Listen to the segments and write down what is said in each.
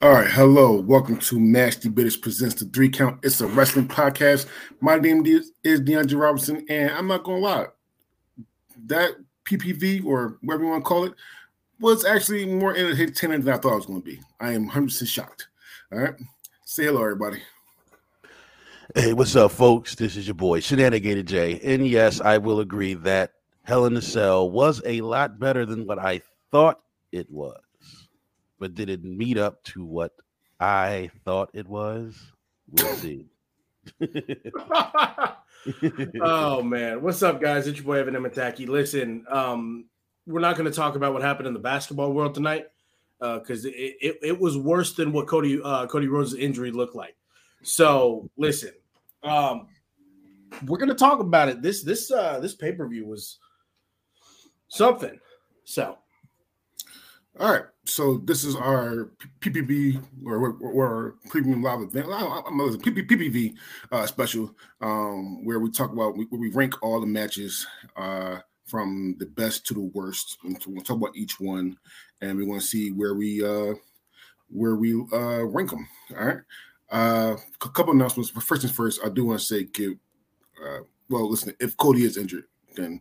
All right, hello, welcome to Nasty Bitters presents the Three Count. It's a wrestling podcast. My name is, DeAndre Robinson, and I'm not gonna lie, that PPV or whatever you want to call it was actually more entertaining than I thought it was to be. I am 100 percent shocked. All right, say hello, everybody. Hey, what's up, folks? This is your boy Shenanigated J, and yes, I will agree that Hell in a Cell was a lot better than what I thought it was but did it meet up to what I thought it was? We'll see. oh man, what's up, guys? It's your boy Evan Emataki. Listen, um, we're not going to talk about what happened in the basketball world tonight because uh, it, it, it, was worse than what Cody uh, Cody Rhodes' injury looked like. So listen, um, we're going to talk about it. This this uh, this pay per view was something. So, all right so this is our PPV or, or, premium live event. I'm a PPV uh, special um, where we talk about where we rank all the matches uh, from the best to the worst. And we'll talk about each one, and we want to see where we uh, where we uh, rank them. All right. Uh, a couple announcements. But first things first, I do want to say, give. Uh, well, listen. If Cody is injured, then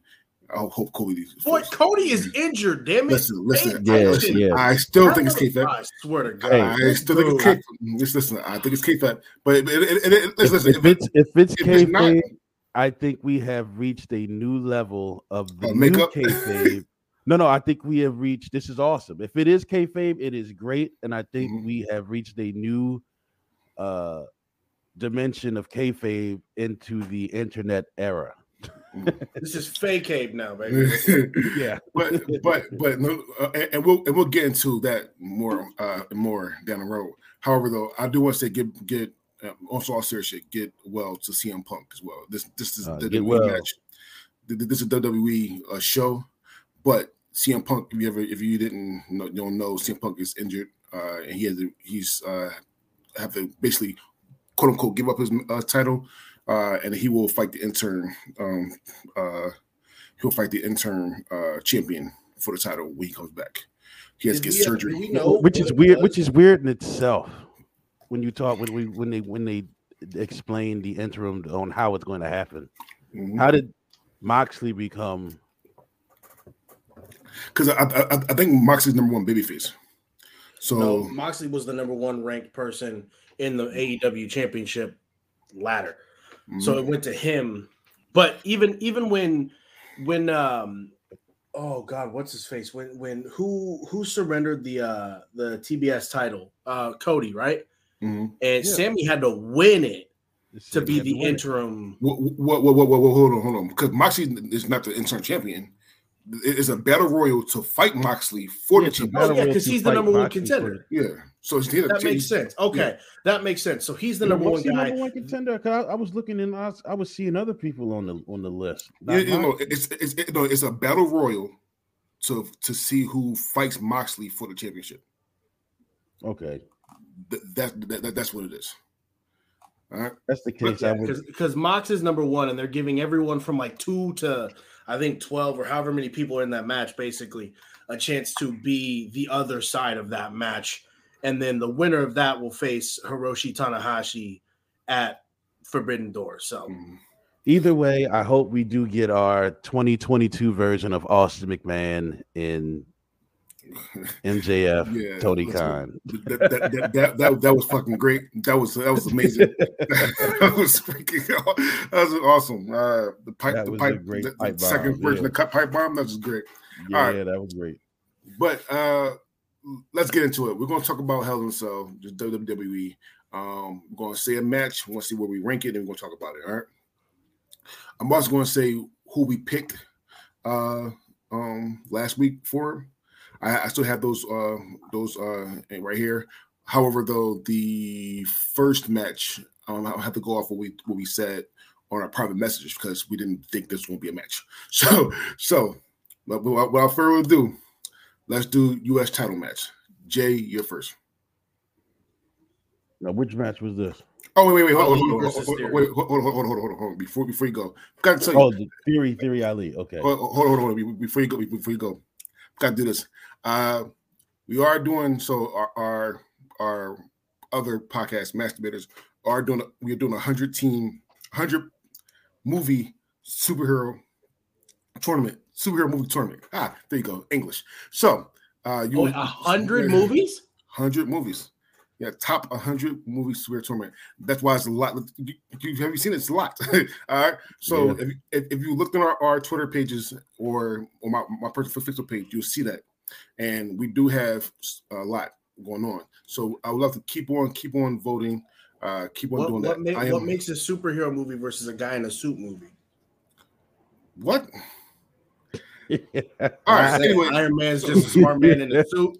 I hope Cody. Boy, Cody is injured. Damn it! Listen, listen. Yes, I, yes. I still think it's kayfabe. I swear to God, I still think it's kayfabe. Just listen. I think it's kayfabe. But it, it, it, it, listen, if, if it's if it's if kayfabe, it's I think we have reached a new level of the uh, new kayfabe. no, no, I think we have reached. This is awesome. If it is kayfabe, it is great, and I think mm-hmm. we have reached a new uh dimension of kayfabe into the internet era. this is fake Abe now, baby. yeah, but but but uh, and we'll and we'll get into that more uh more down the road. However, though, I do want to say get get uh, also all serious shit. Get well to CM Punk as well. This this is uh, the WWE well. match. This is WWE uh, show, but CM Punk. If you ever if you didn't know, don't know, CM Punk is injured, uh, and he has he's uh have to basically quote unquote give up his uh, title uh, and he will fight the interim. Um, uh, he'll fight the interim uh, champion for the title when he comes back. He has to get surgery, which is weird. Which is weird in itself. When you talk when we when they when they explain the interim on how it's going to happen, mm-hmm. how did Moxley become? Because I, I, I think Moxley's number one babyface. So no, Moxley was the number one ranked person in the AEW championship ladder. Mm-hmm. So it went to him. But even even when when um oh god, what's his face? When when who who surrendered the uh the TBS title? Uh Cody, right? Mm-hmm. And yeah. Sammy had to win it to be the interim. What, what, what, what, what, hold on, hold on. Because Moxley is not the interim champion it is a battle royal to fight Moxley for yeah, the championship. Oh, yeah, because he's the number one contender. Yeah, so he's that makes sense. Okay, yeah. that makes sense. So he's the yeah, number one guy. Number one contender. Because I, I, was looking and I was, I was seeing other people on the on the list. Yeah, you know, it's it's it, no, it's a battle royal to to see who fights Moxley for the championship. Okay, Th- that, that, that that's what it is. All right, that's the case. Because Mox is number one, and they're giving everyone from like two to I think 12 or however many people are in that match, basically, a chance to be the other side of that match. And then the winner of that will face Hiroshi Tanahashi at Forbidden Door. So, mm-hmm. either way, I hope we do get our 2022 version of Austin McMahon in MJF, yeah, Tony Khan. That that, that, that, that, that was fucking great. That was that was amazing. that was freaking that was awesome. Uh, the pipe, the pipe, the, pipe second bomb, version yeah. of cut pipe bomb. That was great. Yeah, right. that was great. But uh, let's get into it. We're going to talk about Hell in a Cell, just WWE. Um, we're going to say a match. We want to see where we rank it, and we're going to talk about it. All right. I'm also going to say who we picked uh, um, last week for I, I still have those uh, those uh, right here. However, though the first match, um, I'll have to go off what we what we said on our private messages because we didn't think this would be a match. So so, without further ado, let's do U.S. title match. Jay, you're first. Now, which match was this? Oh wait, wait, wait, hold on, hold on, hold on, wait, hold on, hold on, hold on, hold on, before before you go, got to tell you. Oh, the Theory, Theory Ali. Okay. Hold, hold on, hold on, before you go, before you go, got to do this. Uh, we are doing so. Our, our our other podcast masturbators are doing. We are doing a hundred team, hundred movie superhero tournament, superhero movie tournament. Ah, there you go, English. So, uh, you a hundred movies, hundred movies. Yeah, top 100 movie superhero tournament. That's why it's a lot. You, you, have you seen it? It's a lot. All right. So yeah. if, if, if, you looked on our, our Twitter pages or, or my, my personal Facebook page, you'll see that. And we do have a lot going on. So I would love to keep on, keep on voting, uh, keep on what, doing what that. Make, what makes a superhero movie versus a guy in a suit movie? What? All right. Anyway, Iron Man's just a smart man in a suit.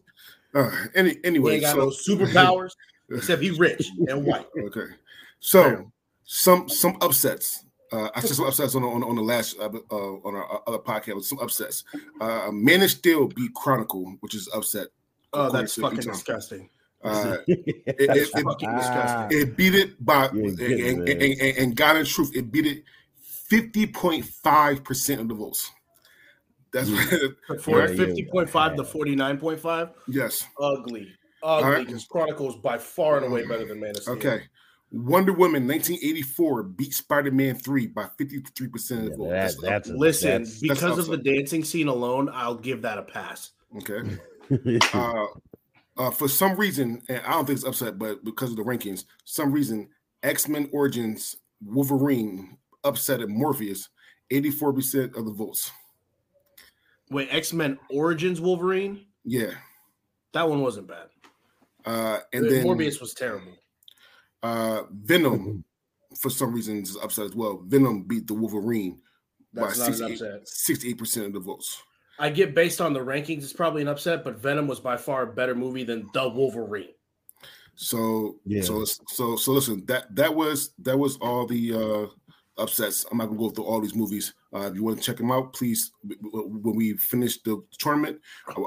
Uh, any anyway, he ain't got so, no superpowers except he's rich and white. Okay, so Damn. some some upsets. Uh, I said some upsets on the, on, on the last uh, uh, on our other podcast. Some upsets. Uh, Man of Steel beat Chronicle, which is upset. Oh, that's fucking disgusting. Uh, it, it, it, it, beat it by and, and, and, and, God in truth, it beat it fifty point five percent of the votes. That's for fifty point five to forty nine point five. Yes, ugly, ugly. Because right. Chronicles by far and away better than Man of Steel. Okay, Wonder Woman 1984 beat Spider Man 3 by 53% of the vote. That, that's, listen, that's, because that's of the dancing scene alone, I'll give that a pass. Okay. uh, uh, for some reason, and I don't think it's upset, but because of the rankings, some reason X Men Origins Wolverine upset at Morbius 84% of the votes. Wait, X Men Origins Wolverine? Yeah, that one wasn't bad. Uh, and the, then Morbius was terrible. Uh, Venom, for some reason, is upset as well. Venom beat the Wolverine That's by 68 percent of the votes. I get based on the rankings, it's probably an upset, but Venom was by far a better movie than the Wolverine. So yeah. so so so listen, that that was that was all the uh upsets. I'm not gonna go through all these movies. Uh, if you want to check them out, please. When we finish the tournament,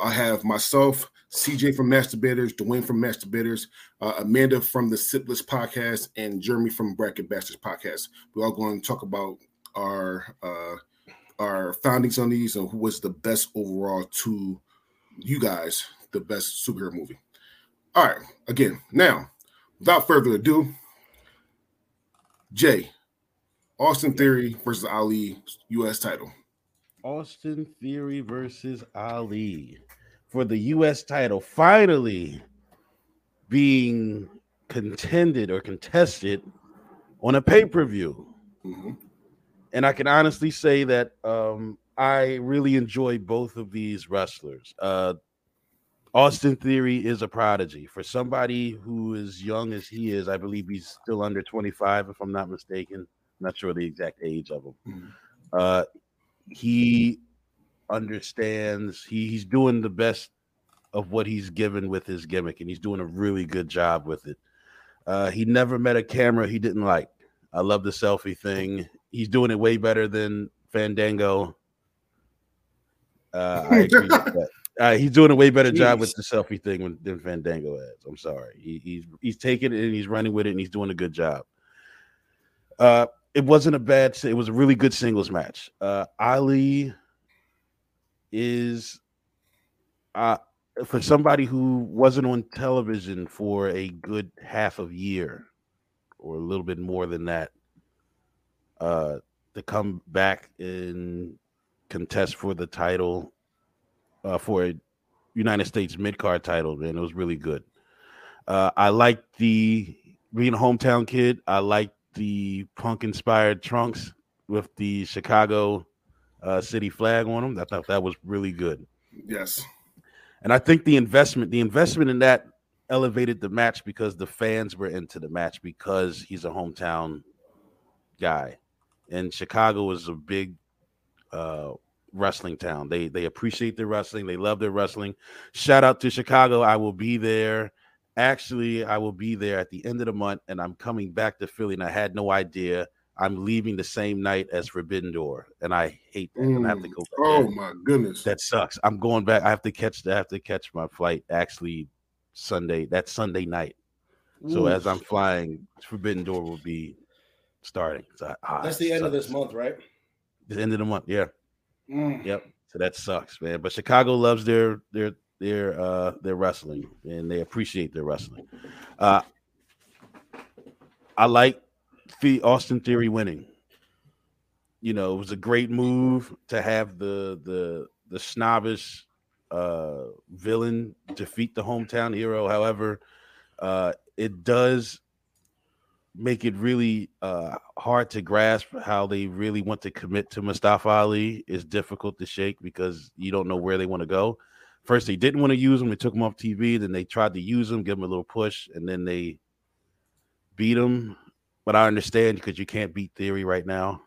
I have myself, CJ from Masturbators, Dwayne from Masturbators, uh, Amanda from the Sipless Podcast, and Jeremy from Bracket Bastards Podcast. We're all going to talk about our uh, our findings on these and who was the best overall to you guys, the best superhero movie. All right, again, now without further ado, Jay, Austin Theory versus Ali U.S. title. Austin Theory versus Ali for the U.S. title finally being contended or contested on a pay per view. Mm-hmm. And I can honestly say that um, I really enjoy both of these wrestlers. Uh, Austin Theory is a prodigy. For somebody who is young as he is, I believe he's still under 25, if I'm not mistaken not sure the exact age of him. Mm-hmm. Uh, he understands. He, he's doing the best of what he's given with his gimmick, and he's doing a really good job with it. Uh, he never met a camera he didn't like. I love the selfie thing. He's doing it way better than Fandango. Uh, I agree with that. Uh, he's doing a way better Jeez. job with the selfie thing than Fandango has. I'm sorry. He, he's he's taking it and he's running with it and he's doing a good job. Uh, it wasn't a bad. It was a really good singles match. Uh, Ali is uh, for somebody who wasn't on television for a good half of year or a little bit more than that uh, to come back and contest for the title uh, for a United States mid card title, man, it was really good. Uh, I like the being a hometown kid. I like the punk inspired trunks with the Chicago uh, city flag on them. I thought that was really good. Yes. And I think the investment, the investment in that elevated the match because the fans were into the match because he's a hometown guy. And Chicago is a big uh, wrestling town. They they appreciate their wrestling. They love their wrestling. Shout out to Chicago. I will be there Actually, I will be there at the end of the month, and I'm coming back to Philly, and I had no idea. I'm leaving the same night as Forbidden Door, and I hate that. Mm. And I have to go. oh my goodness, that sucks. I'm going back. I have to catch. I have to catch my flight actually Sunday. That Sunday night. So as I'm flying, Forbidden Door will be starting. So, ah, That's the end of this month, right? The end of the month, yeah. Mm. Yep. So that sucks, man. But Chicago loves their their their uh their wrestling and they appreciate their wrestling. Uh I like the Austin Theory winning. You know, it was a great move to have the the the snobbish uh villain defeat the hometown hero. However, uh it does make it really uh, hard to grasp how they really want to commit to Mustafa Ali is difficult to shake because you don't know where they want to go. First, they didn't want to use him, they took him off TV, then they tried to use him, give him a little push, and then they beat him. But I understand because you can't beat Theory right now.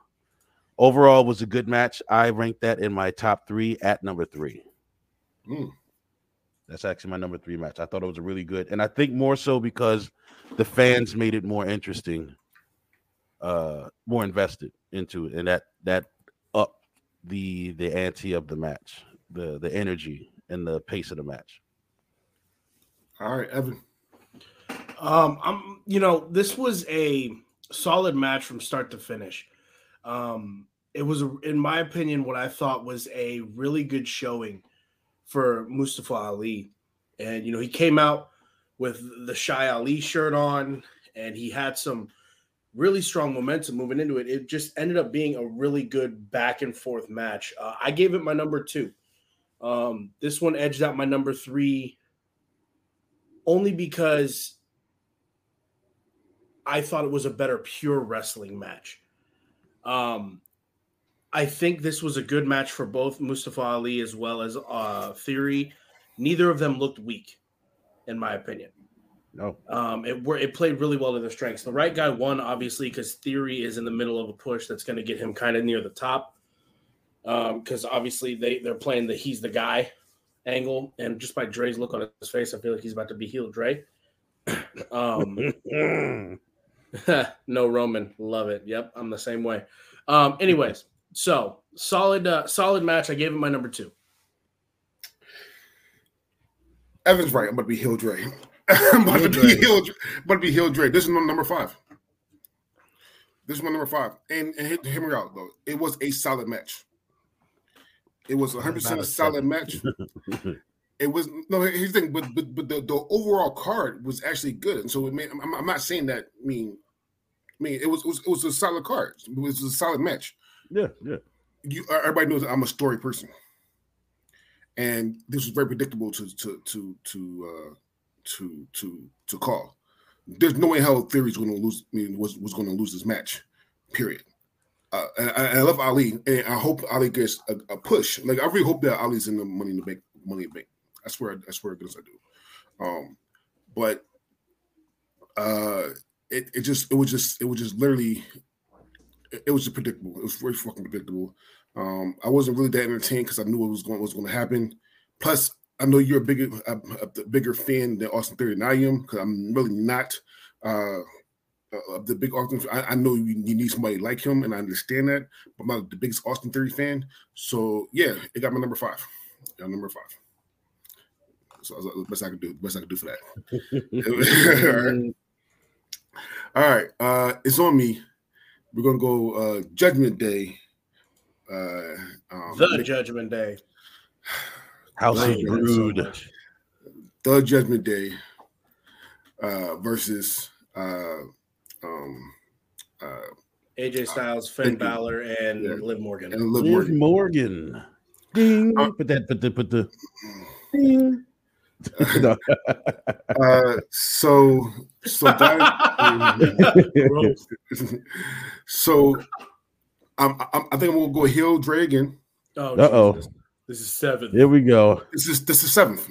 Overall, was a good match. I ranked that in my top three at number three. Mm. That's actually my number three match. I thought it was a really good, and I think more so because the fans made it more interesting, uh, more invested into it, and that that up the the ante of the match, the the energy and the pace of the match. All right, Evan. Um, I'm you know this was a solid match from start to finish. Um, it was, in my opinion, what I thought was a really good showing for Mustafa Ali. And, you know, he came out with the Shy Ali shirt on and he had some really strong momentum moving into it. It just ended up being a really good back and forth match. Uh, I gave it my number two. Um, this one edged out my number three only because I thought it was a better pure wrestling match. Um, I think this was a good match for both Mustafa Ali as well as uh, Theory. Neither of them looked weak, in my opinion. No, um, it it played really well to their strengths. The right guy won, obviously, because Theory is in the middle of a push that's going to get him kind of near the top. Because um, obviously they they're playing the he's the guy angle, and just by Dre's look on his face, I feel like he's about to be healed. Dre. um, no Roman, love it. Yep, I'm the same way. Um, anyways, so solid, uh, solid match. I gave him my number two. Evan's right. I'm gonna be Hill Dre. I'm about to be Hill. I'm about to be Hill Dre. This is my number five. This is my number five. And, and hear, hear me out though. It was a solid match. It was 100 percent a solid match. it was no. Here's the thing, but but, but the, the overall card was actually good. And so it made, I'm, I'm not saying that. I mean, I mean, it was, it was it was a solid card. It was a solid match. Yeah, yeah. You everybody knows I'm a story person, and this was very predictable to to to to uh, to to to call. There's no way hell Theory's going to lose. I mean, was was going to lose this match. Period. Uh, and, I, and, I, love Ali, and I hope Ali gets a, a, push. Like I really hope that Ali's in the Money in the Bank. Money in the Bank. I swear. I swear, as I do. Um, but uh, it it just it was just it was just literally it was just predictable. It was very fucking predictable. Um, I wasn't really that entertained because I knew what was going what was going to happen. Plus, I know you're a bigger a, a bigger fan than Austin Theory than I am because I'm really not uh, of the big Austin. I, I know you, you, need somebody like him, and I understand that. But I'm not the biggest Austin Theory fan, so yeah, it got my number five. Got number five. So the best I could do. Best I could do for that. All right, All right. Uh, it's on me. We're gonna go uh Judgment Day. Uh um, the Judgment Day. House of Brood. the Judgment Day uh versus uh um uh AJ Styles, Finn Balor, and yeah. Liv Morgan. And Liv, Liv Morgan. Morgan. Ding. Uh, put that, put the, put the. Ding. uh, so so that, so I'm, I'm, i think I'm gonna go Hill Dragon. Oh, uh oh, this is seven. Here we go. This is this is seventh.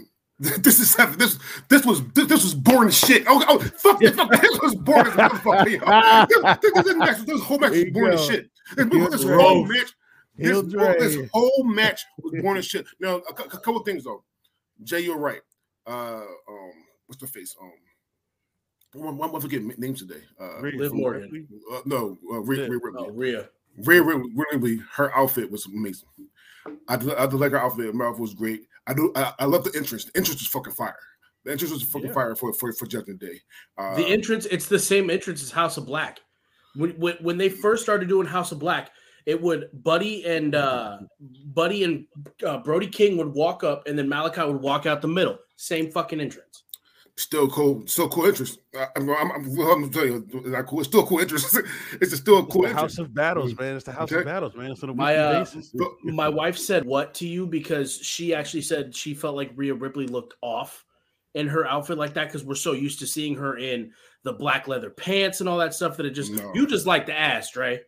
This is seven. This this was this, this was boring shit. Oh, oh fuck, this, fuck this was boring as fuck. This, this, this, this whole match was boring as shit. This, whole match, this, this whole match was boring as shit. Now, a, a couple things though. Jay, you're right uh, um, what's the face? Um, one, one, forget names today. Uh, Liv Morgan. Uh, no, uh, Rhea, Rhea Ripley. Oh, Rhea. Rhea Ripley. Her outfit was amazing. I did, I did like her outfit. Her outfit was great. I do. I, I love the entrance. The entrance was fucking fire. The entrance was fucking yeah. fire for for for Judgment Day. Uh, the entrance. It's the same entrance as House of Black. When, when when they first started doing House of Black, it would Buddy and uh Buddy and uh, Brody King would walk up, and then Malakai would walk out the middle. Same fucking entrance. Still cool, still cool interest. I, am I'm, I'm, I'm tell you, like cool. It's still cool interest. it's still a cool it's House of battles, man. It's the House okay. of battles, man. It's on a my, uh, my wife said what to you because she actually said she felt like Rhea Ripley looked off in her outfit like that because we're so used to seeing her in the black leather pants and all that stuff that it just no. you just like the ass, right?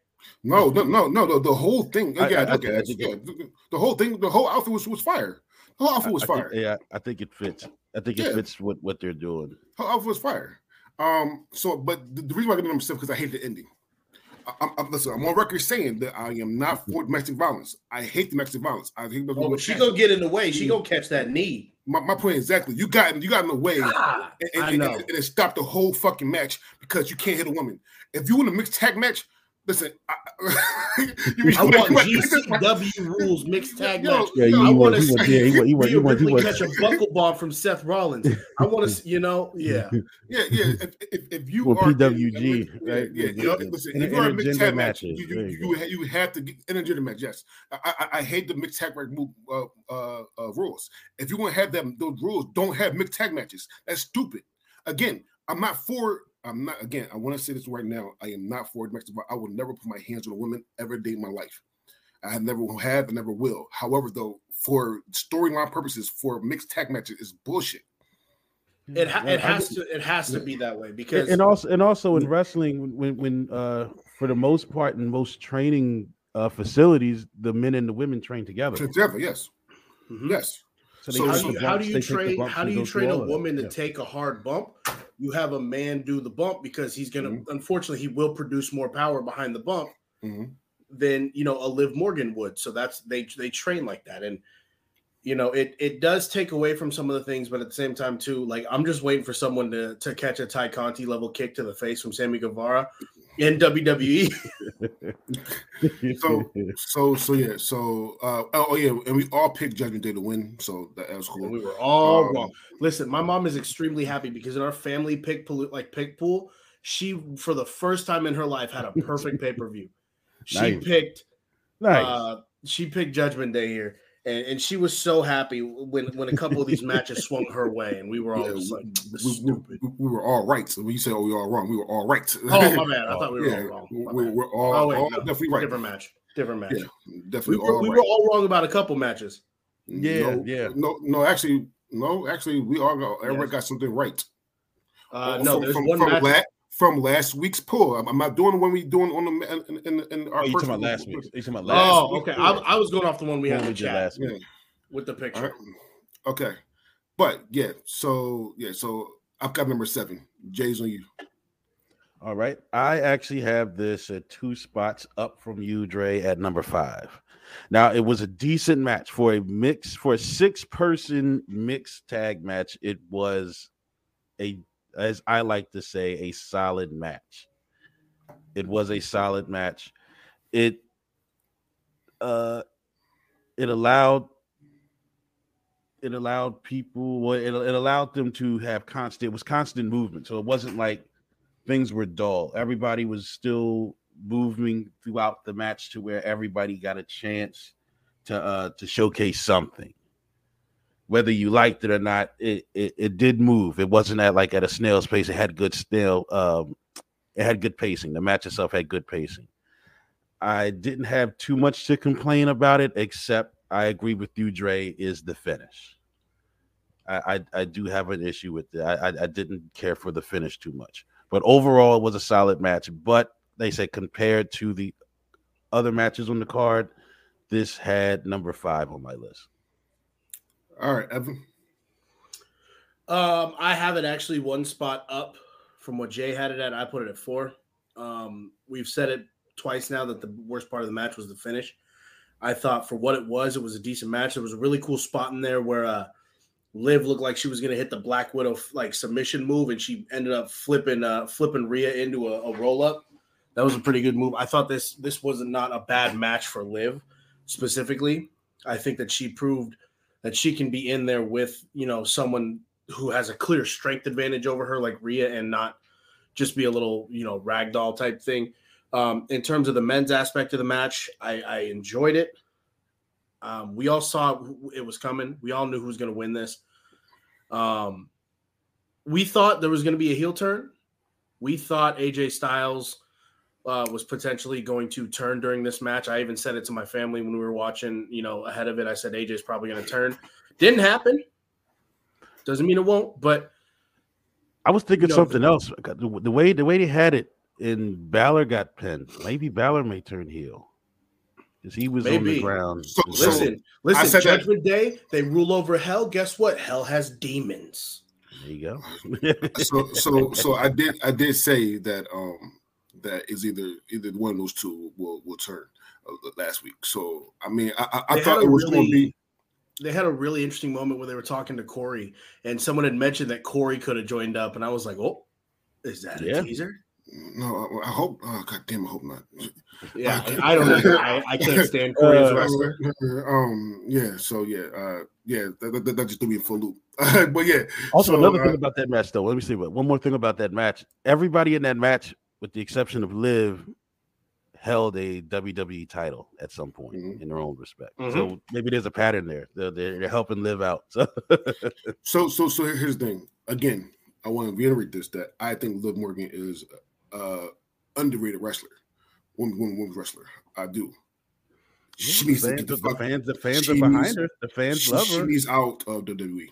No, no, no, no. The, the whole thing. I, yeah, I, I, okay, yeah, the, the, whole thing. The whole outfit was was fire. The whole outfit was fire. Think, yeah, I think it fits. I think it yeah. fits what what they're doing. The whole outfit was fire. Um. So, but the, the reason why I give them stuff because I hate the ending. I'm, I'm, listen, I'm on record saying that I am not for domestic violence. I hate domestic violence. I think oh, but she gonna get in the way. She gonna catch that knee. My, my point exactly. You got you got in the way, ah, and, and, and, and, it stopped the whole fucking match because you can't hit a woman. If you in a mixed tag match, Listen, I, you, I want GCW rules mixed tag match. Yeah, you, I want to see yeah, he, he, he, he, he, catch a buckle bomb from Seth Rollins. I want to, you know, yeah, yeah, yeah. If, if, if you or are PWG, right? Yeah, yeah. yeah. Listen, if you're a mixed tag match, you you, you, you, you have to get intergender match. Yes, I, I, I hate the mixed tag move, uh, uh, uh, rules. If you want to have them those rules, don't have mixed tag matches. That's stupid. Again, I'm not for I'm not again. I want to say this right now. I am not for domestic violence. I will never put my hands on a woman ever day in my life. I never have and never will. However, though, for storyline purposes, for mixed tag matches is bullshit. It ha- it has to it has to be that way because and also and also in wrestling when when uh for the most part in most training uh facilities the men and the women train together. Together, yes, mm-hmm. yes. So, so how, do you, how do you train how do you train a woman to yeah. take a hard bump you have a man do the bump because he's going to, mm-hmm. unfortunately, he will produce more power behind the bump mm-hmm. than you know a Liv Morgan would. So that's they they train like that, and you know it it does take away from some of the things, but at the same time too, like I'm just waiting for someone to to catch a Tay Conti level kick to the face from Sammy Guevara in WWE. so so so yeah so uh oh, oh, yeah and we all picked Judgment Day to win so that, that was cool. We were all um, wrong. Listen, my mom is extremely happy because in our family pick pool like pick pool, she for the first time in her life had a perfect pay per view. She nice. picked nice. Uh, she picked Judgment Day here and, and she was so happy when when a couple of these matches swung her way, and we were all yeah, like, we, "Stupid." We, we, were all right. So when you said, "Oh, we were all wrong," we were all right. Oh my bad. I thought we were yeah, all wrong. We, we're all, oh, wait, all no. definitely right. Different match. Different match. Yeah, definitely. We, we right. were all wrong about a couple matches. Yeah, no, yeah. No, no. Actually, no. Actually, we all got everybody yes. got something right. Uh, no, from, there's from, one from match from last week's pull. I'm, I'm not doing the one we doing on the in, in, in our. Oh, you talking about last week? You talking about last? Oh, okay. I, I, was going off the one we had we did last week. Yeah with the picture. Right. Okay, but yeah, so yeah, so I've got number seven. Jay's on you. All right, I actually have this at two spots up from you, Dre, at number five. Now it was a decent match for a mix for a six-person mixed tag match. It was a, as I like to say, a solid match. It was a solid match. It uh it allowed it allowed people it, it allowed them to have constant it was constant movement so it wasn't like things were dull everybody was still moving throughout the match to where everybody got a chance to uh to showcase something whether you liked it or not it it, it did move it wasn't at like at a snail's pace it had good snail um it had good pacing the match itself had good pacing i didn't have too much to complain about it except I agree with you, Dre, is the finish. I, I, I do have an issue with it. I, I, I didn't care for the finish too much, but overall it was a solid match. But they said compared to the other matches on the card, this had number five on my list. All right, Evan. Um, I have it actually one spot up from what Jay had it at. I put it at four. Um, we've said it twice now that the worst part of the match was the finish. I thought for what it was, it was a decent match. There was a really cool spot in there where uh, Liv looked like she was gonna hit the Black Widow like submission move, and she ended up flipping uh, flipping Rhea into a, a roll up. That was a pretty good move. I thought this this was not a bad match for Liv specifically. I think that she proved that she can be in there with you know someone who has a clear strength advantage over her like Rhea and not just be a little you know ragdoll type thing. Um, in terms of the men's aspect of the match, I, I enjoyed it. Um, we all saw it was coming. We all knew who was going to win this. Um, we thought there was going to be a heel turn. We thought AJ Styles uh, was potentially going to turn during this match. I even said it to my family when we were watching, you know, ahead of it. I said AJ's probably going to turn. Didn't happen. Doesn't mean it won't, but I was thinking you know, something else. The way the way they had it in Balor got pinned. Maybe Balor may turn heel. Because he was Maybe. on the ground. So, listen, listen, Judgment that. Day, they rule over hell. Guess what? Hell has demons. There you go. so so so I did I did say that um that is either either one of those two will will turn uh, last week. So I mean I I, I thought it was really, going to be they had a really interesting moment where they were talking to Corey, and someone had mentioned that Corey could have joined up, and I was like, "Oh, is that a teaser?" No, I, I hope. Oh, God damn, I hope not. Yeah, I, I don't know. I, I, can't stand Corey as a wrestler. Um, yeah. So yeah, uh, yeah, that, that, that just threw me a full loop. but yeah. Also, so, another uh, thing about that match, though. Let me see. One more thing about that match. Everybody in that match, with the exception of Liv, held a WWE title at some point mm-hmm. in their own respect. Mm-hmm. So maybe there's a pattern there. They're, they're helping Liv out. So. so so so here's the thing. Again, I want to reiterate this that I think Liv Morgan is uh underrated wrestler, woman, woman, woman wrestler. I do. She needs fans, to get the, the fans. The fans are behind needs, her. The fans she, love her. She needs out of WWE.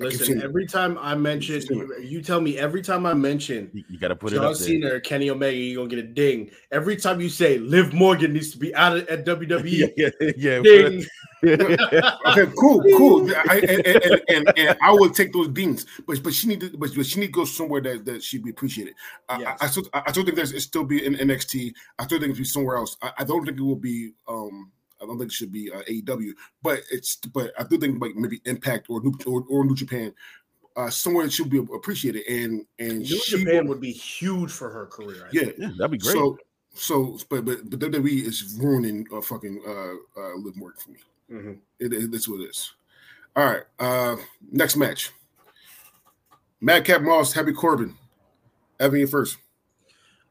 Listen, every time I mention, you tell me every time I mention you, you got to put John it up Cena or Kenny Omega, you're gonna get a ding. Every time you say Liv Morgan needs to be out of, at WWE, yeah, yeah, ding. okay, cool, cool. I, and, and, and, and, I will take those dings, but but she need to, but, but she need to go somewhere that, that she'd be appreciated. I, yes. I, I, still I still think there's it still be in NXT. I still think it'll be somewhere else. I, I don't think it will be um I don't think it should be uh, AEW, but it's but I do think like maybe Impact or New or, or New Japan, uh, somewhere that should be appreciated. And and New Japan would, would be huge for her career. Yeah, yeah, that'd be great. So so but but but WWE is ruining uh, fucking uh, uh Liv Morgan for me. Mm-hmm. It, it, that's what it is. All right, uh next match. Madcap Moss, Happy Corbin. Evan, you first.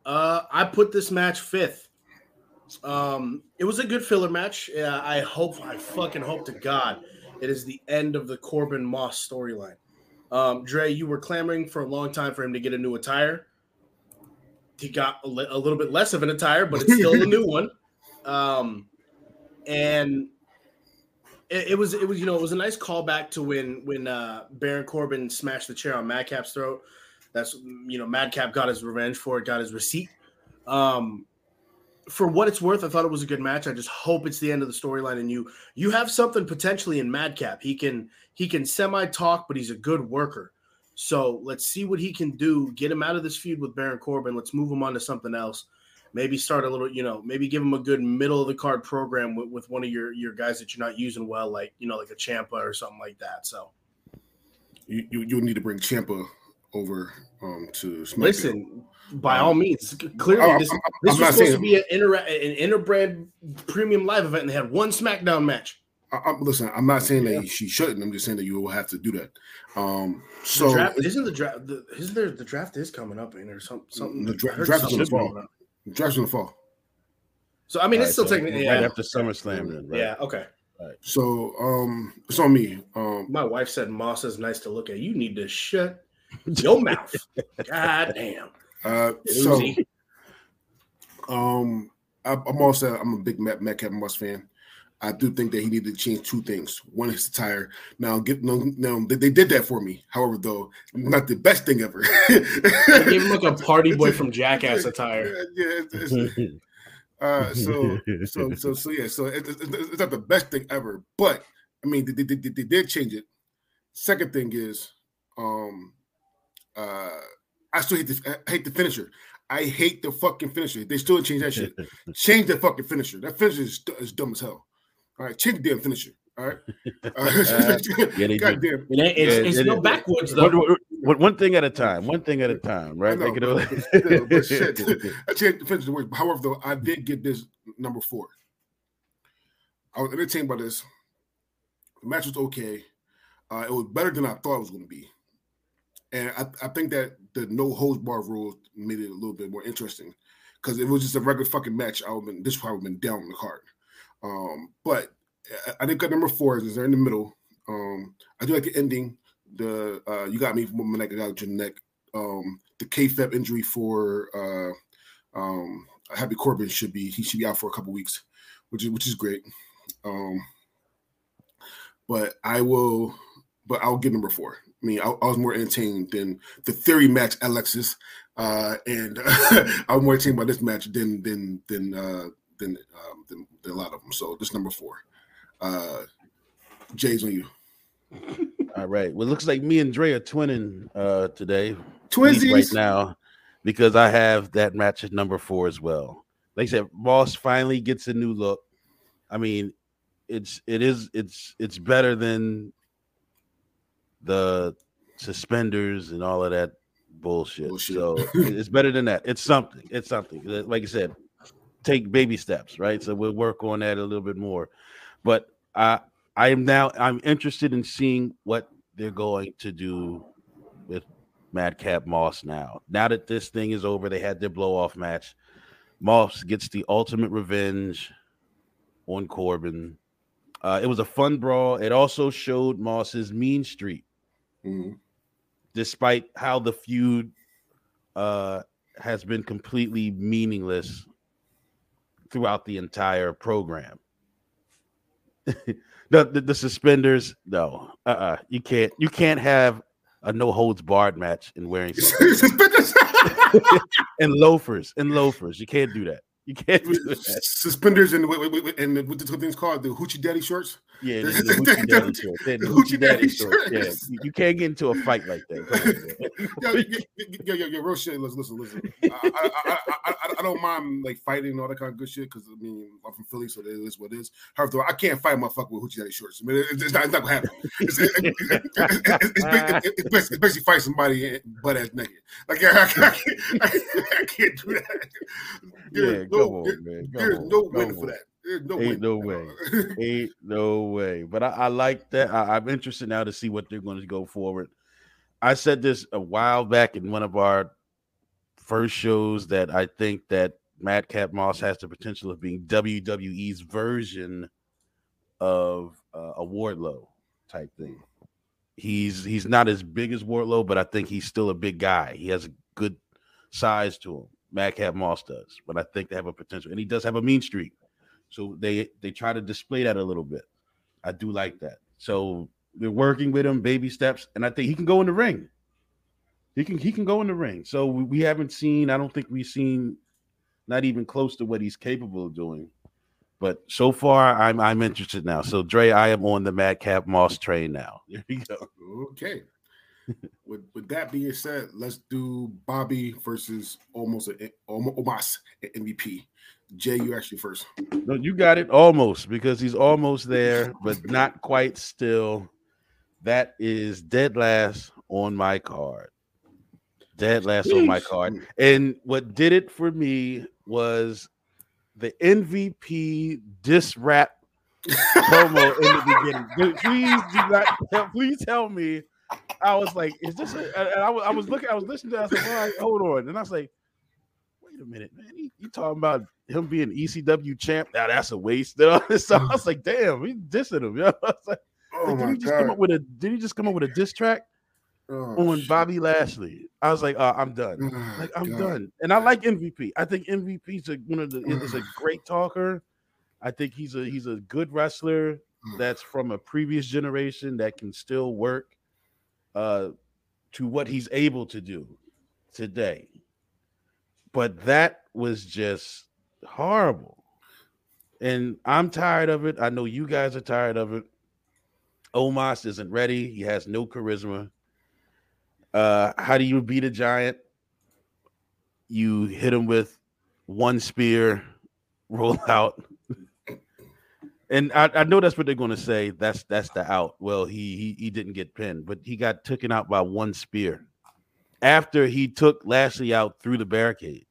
Uh, I put this match fifth. Um, it was a good filler match. Yeah, I hope, I fucking hope to God, it is the end of the Corbin Moss storyline. Um, Dre, you were clamoring for a long time for him to get a new attire. He got a, li- a little bit less of an attire, but it's still a new one. Um, and it, it, was it was you know it was a nice callback to when when uh, Baron Corbin smashed the chair on Madcap's throat. That's you know Madcap got his revenge for it, got his receipt. Um, for what it's worth, I thought it was a good match. I just hope it's the end of the storyline and you you have something potentially in Madcap. He can he can semi talk, but he's a good worker. So let's see what he can do. Get him out of this feud with Baron Corbin. Let's move him on to something else. Maybe start a little, you know, maybe give him a good middle of the card program with, with one of your your guys that you're not using well, like you know, like a Ciampa or something like that. So you you, you need to bring Ciampa over um to SmackDown. Listen, by all means, clearly this, this was supposed to be an inter an interbrand premium live event, and they had one SmackDown match. I, I, listen, I'm not saying yeah. that she shouldn't. I'm just saying that you will have to do that. Um, so the draft, isn't the draft? The, isn't there the draft is coming up in or some, something? The dra- draft is in the fall. The draft's in the fall. So I mean, it's still so taking yeah. right after SummerSlam. Then, right? Yeah. Okay. Right. So um, it's on me. Um, my wife said Moss is nice to look at. You need to shut your mouth. God damn. Uh, so, um, I, am also I'm a big Matt Madcap Moss fan. I do think that he needed to change two things. One is the tire. Now, get no, no, they, they, did that for me. However, though, not the best thing ever. they gave him like a party boy from Jackass attire. Yeah, it's, it's, uh, so, so, so, so, yeah. So it, it, it's not the best thing ever, but I mean, they, they, they, they did change it. Second thing is, um, uh I still hate the I hate the finisher. I hate the fucking finisher. They still change that shit. change the fucking finisher. That finisher is, is dumb as hell. All right, change the damn finisher. All right. Uh, yeah, God damn. It ain't, it's, yeah, it's it, no backwards though. One, one, thing at a time. One thing at a time. Right. Know, but, but, but shit. I changed the finisher. However, though, I did get this number four. I was entertained by this. The match was okay. Uh, it was better than I thought it was going to be and I, I think that the no holds bar rule made it a little bit more interesting because if it was just a regular fucking match, I would been this probably been down on the card. Um, but I didn't got number four. Is they're in the middle. Um, I do like the ending. The uh, you got me from when I got your neck. Um, the kayfabe injury for uh, um, Happy Corbin should be he should be out for a couple weeks, which is which is great. Um, but I will, but I'll give number four. I mean, I, I was more entertained than the theory match, Alexis, uh, and I was more entertained by this match than than than uh, than, um, than, than a lot of them. So this number four. Uh, Jay's on you. All right. Well, it looks like me and Dre are twinning uh, today. Twinsies right now because I have that match at number four as well. Like I said, Moss finally gets a new look. I mean, it's it is it's it's better than the suspenders and all of that bullshit. bullshit. So it's better than that. It's something. It's something. Like I said, take baby steps, right? So we'll work on that a little bit more. But I I am now I'm interested in seeing what they're going to do with Madcap Moss now. Now that this thing is over, they had their blow off match. Moss gets the ultimate revenge on Corbin. Uh, it was a fun brawl. It also showed Moss's mean streak, mm-hmm. despite how the feud uh, has been completely meaningless throughout the entire program. the, the, the suspenders, no, uh, uh-uh. you can't you can't have a no holds barred match and wearing suspenders and loafers and loafers. You can't do that. You can't do that. Suspenders and and what the thing's called the hoochie daddy shorts. Yeah, the, the hoochie daddy shorts. The, hoochie daddy shorts. Yeah, you can't get into a fight like that. yo, yo, yo, yo, real shit. Listen, listen, listen. I, I, I, I, don't mind like fighting and all that kind of good shit because I mean I'm from Philly, so it is what it is. However, I can't fight my fuck with hoochie daddy shorts. I mean, it's, it's, not, it's not gonna happen. It's, it's, it's, basically fight somebody butt ass naked. Like I, can't, I can't do that. Yeah, no, on, man. there's on. no way for that. There's no Ain't way. no way. Ain't no way. But I, I like that. I, I'm interested now to see what they're going to go forward. I said this a while back in one of our first shows that I think that Madcap Moss has the potential of being WWE's version of uh, a Wardlow type thing. He's he's not as big as Wardlow, but I think he's still a big guy. He has a good size to him. Madcap Moss does, but I think they have a potential, and he does have a mean streak. So they they try to display that a little bit. I do like that. So we're working with him, baby steps, and I think he can go in the ring. He can he can go in the ring. So we, we haven't seen. I don't think we've seen, not even close to what he's capable of doing. But so far, I'm I'm interested now. So Dre, I am on the Madcap Moss train now. There you go. Okay with, with that being said, let's do Bobby versus almost a, almost MVP. Jay, you actually first. No, you got it almost because he's almost there, but not quite still. That is dead last on my card. Dead last on my card. And what did it for me was the MVP diss rap promo in the beginning. Please do not please tell me I was like, "Is this?" A, and I was, I was looking, I was listening to. It, I was like, "All right, hold on." And I was like, "Wait a minute, man! You, you talking about him being ECW champ? Now that's a waste." so I was like, "Damn, he's dissing him." Yeah, I was like, oh "Did he just God. come up with a? Did he just come up with a diss track?" Oh, on shit. Bobby Lashley. I was like, oh, I'm done. Oh, like I'm God. done. And I like MVP. I think MVP's a one of the is a great talker. I think he's a he's a good wrestler hmm. that's from a previous generation that can still work uh, to what he's able to do today. But that was just horrible. And I'm tired of it. I know you guys are tired of it. Omos isn't ready. He has no charisma. Uh, how do you beat a giant? You hit him with one spear, roll out, and I, I know that's what they're going to say. That's that's the out. Well, he, he he didn't get pinned, but he got taken out by one spear after he took Lashley out through the barricade.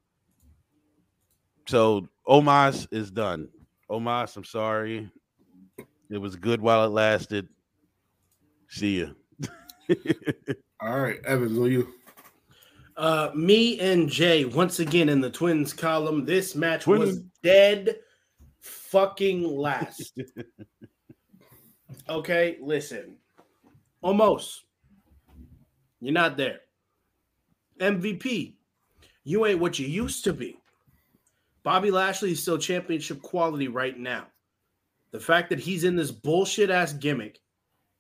So Omos is done. Omos, I'm sorry. It was good while it lasted. See you. All right, Evans, on you. Uh, me and Jay once again in the twins column. This match Twins. was dead fucking last. Okay, listen. Almost. You're not there. MVP. You ain't what you used to be. Bobby Lashley is still championship quality right now. The fact that he's in this bullshit ass gimmick,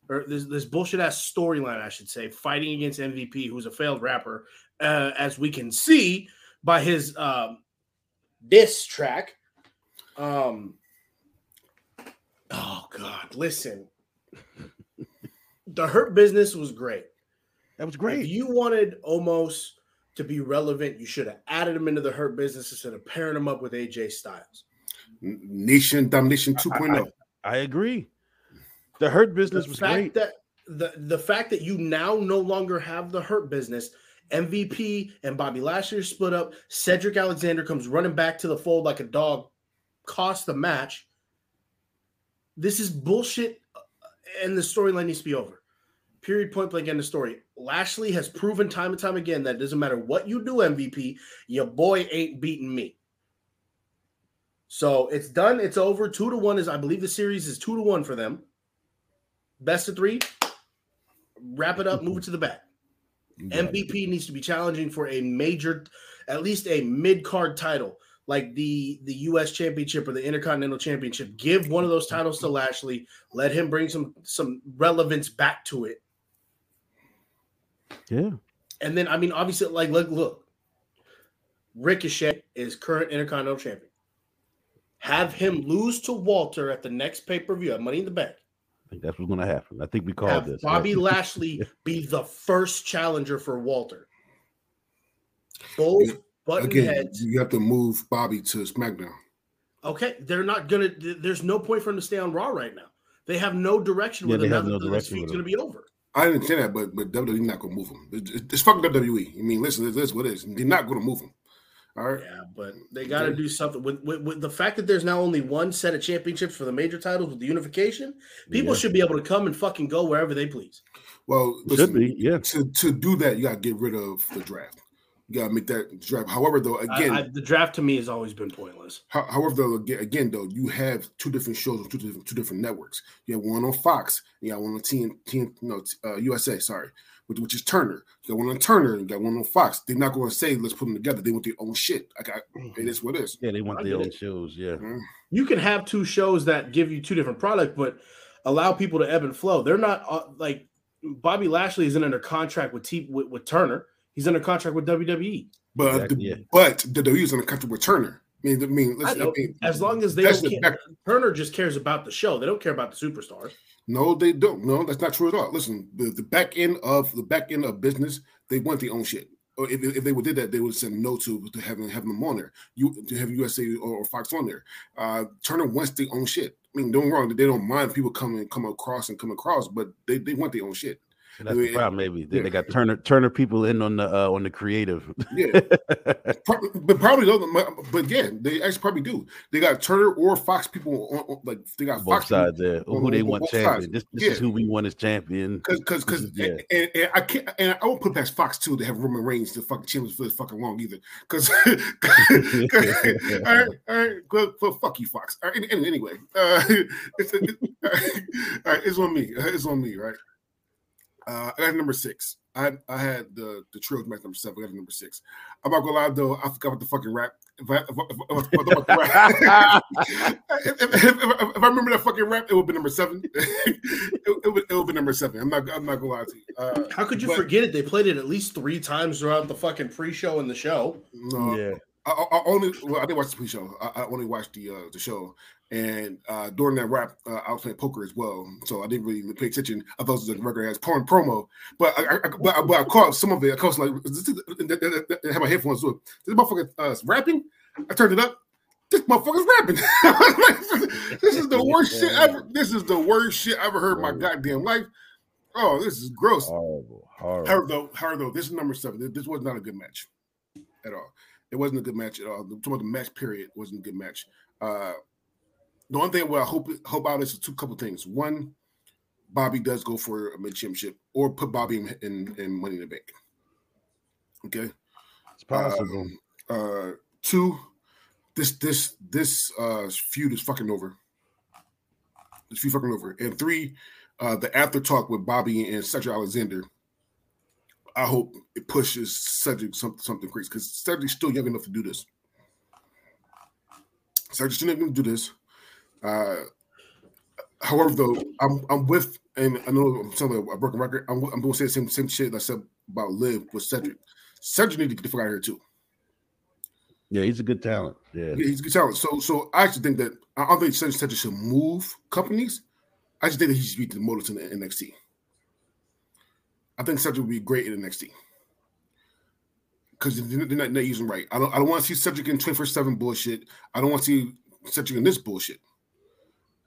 or this, this bullshit ass storyline, I should say, fighting against MVP, who's a failed rapper, uh, as we can see by his um, diss track. Um, oh God, listen, the Hurt Business was great. That was great. If you wanted Omos to be relevant, you should have added him into the Hurt Business instead of pairing him up with AJ Styles. Nation Domination 2.0. I, I, I agree. The Hurt Business the was fact great. That the the fact that you now no longer have the Hurt Business. MVP and Bobby Lashley split up. Cedric Alexander comes running back to the fold like a dog, cost the match. This is bullshit, uh, and the storyline needs to be over. Period. Point blank. End of story. Lashley has proven time and time again that it doesn't matter what you do, MVP, your boy ain't beating me. So it's done. It's over. Two to one is, I believe, the series is two to one for them. Best of three. Wrap it up. Move it to the back. MVP needs to be challenging for a major, at least a mid card title, like the the U.S. Championship or the Intercontinental Championship. Give one of those titles to Lashley. Let him bring some some relevance back to it. Yeah. And then I mean, obviously, like look, look. Ricochet is current Intercontinental Champion. Have him lose to Walter at the next pay per view at Money in the Bank. I think that's what's going to happen. I think we called Have this. Bobby right? Lashley be the first challenger for Walter. Both button Again, heads. you have to move Bobby to SmackDown. Okay, they're not gonna. There's no point for him to stay on Raw right now. They have no direction Yeah, with they him now have that no the direction feud's with gonna be over. I didn't say that, but but WWE not gonna move him. It's, it's fucking WWE. I mean, listen, this is what it is. They're not gonna move him. All right. Yeah, but they got to do something with, with with the fact that there's now only one set of championships for the major titles with the unification. People Yeah. should be able to come and fucking go wherever they please. Well, Should listen, be, yeah. To to do that, you gotta get rid of the draft. You gotta make that draft. However, though, again, I, I, the draft to me has always been pointless. How- However, though, again, again, though, you have two different shows on two different, two different networks. You have one on Fox, you got one on TN, TN no, uh, USA, sorry, which, which is Turner. You got one on Turner, and you got one on Fox. They're not going to say let's put them together. They want their own shit. I got it is what it is. Yeah, they want I their own it. shows. Yeah. Mm. You can have two shows that give you two different products, but allow people to ebb and flow. They're not uh, like Bobby Lashley isn't under contract with, T, with with Turner. He's under contract with. WWE. But Exactly, the, yeah. but the WWE is in the country with Turner. I mean, I mean, I listen, I know, mean, as long as they that's don't the care, Turner just cares about the show. They don't care about the superstars. No, they don't. No, that's not true at all. Listen, the, the back end of the back end of business, they want their own shit. Or if, if they would did that, they would have said no to, to having having them on there. You to have USA or, or Fox on there. Uh, Turner wants their own shit. I mean, don't get me wrong. They don't mind people coming come across and come across, but they, they want their own shit. And that's the problem. Maybe they, Yeah. they got Turner Turner people in on the uh, on the creative. Yeah, but probably don't. But yeah, they actually probably do. They got Turner or Fox people on, on- like they got both Fox sides there. on- Who they on want champion? sides. This, this Yeah. is who we want as champion. Because, because, because, This is- yeah. and, and I can't, and I won't put past Fox too to have Roman Reigns to fucking champions for this fucking long either. Because, all right, all right, fuck you, Fox. All right, any- any- anyway, uh, it's, it, all right, it's on me. It's on me, right? Uh, I got number six. I I had the the trios match number seven. I got number six. I'm not gonna lie though, I forgot about the fucking rap. If I, if, if, if, if, remember that fucking rap, it would be number seven. it, it, would, it would be number seven. I'm not. I'm not gonna lie to you. Uh, How could you but- forget it? They played it at least three times throughout the fucking pre-show and the show. No, yeah, I, I I only well, I didn't watch the pre-show. I, I only watched the uh, the show, and uh, during that rap, uh, I was playing poker as well, so I didn't really pay attention. I thought it was a regular ass porn promo, but I, I, but, I, but I caught some of it. I caught like this is- I had my headphones on. This motherfucker uh, rapping. I turned it up. This motherfucker's rapping. this is the worst shit ever. This is the worst shit I ever heard in my goddamn life. Oh, this is gross. horrible, horrible. However, though, however, though, this is number seven. This- was not a good match at all. It wasn't a good match at all. The, talking about the match period wasn't a good match. Uh, the one thing where I hope hope out is two couple things. One, Bobby does go for a mid championship or put Bobby in, in, in Money in the Bank. Okay. It's possible. Um, uh, two, this this this uh feud is fucking over. It's few fucking over. And three, uh, the after talk with Bobby and Cedric Alexander. I hope it pushes Cedric something something crazy because Cedric's still young enough to do this. Cedric's still young enough to do this. Uh, however, though, I'm I'm with, and I know I'm telling a broken record. I'm, I'm going to say the same same shit I said about Liv with Cedric. Cedric need to get the fuck out of here too. Yeah, he's a good talent. Yeah. yeah, he's a good talent. So, so I actually think that I don't think Cedric should move companies. I just think that he should be demoted to the NXT. I think Cedric would be great in NXT because they're not, they're not using right. I don't. I don't want to see Cedric in twenty four seven bullshit. I don't want to see Cedric in this bullshit.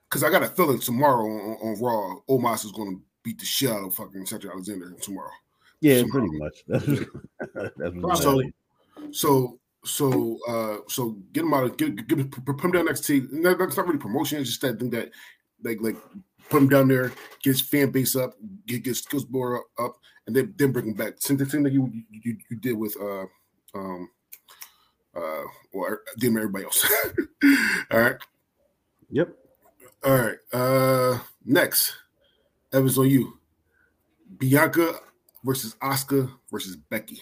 Because I got a feeling tomorrow on, on Raw, Omos is going to beat the shit out of fucking Cedric Alexander tomorrow. Yeah, pretty much. That's so, so so uh so get him out of get, get put him down next to that's not really promotion, it's just that thing that like like put him down there, get his fan base up, get get skills board up, and then then bring him back. Same thing that you you, you did with uh um uh or did everybody else. All right. Yep. All right. Uh next. Evans on you. Bianca versus Asuka versus Becky.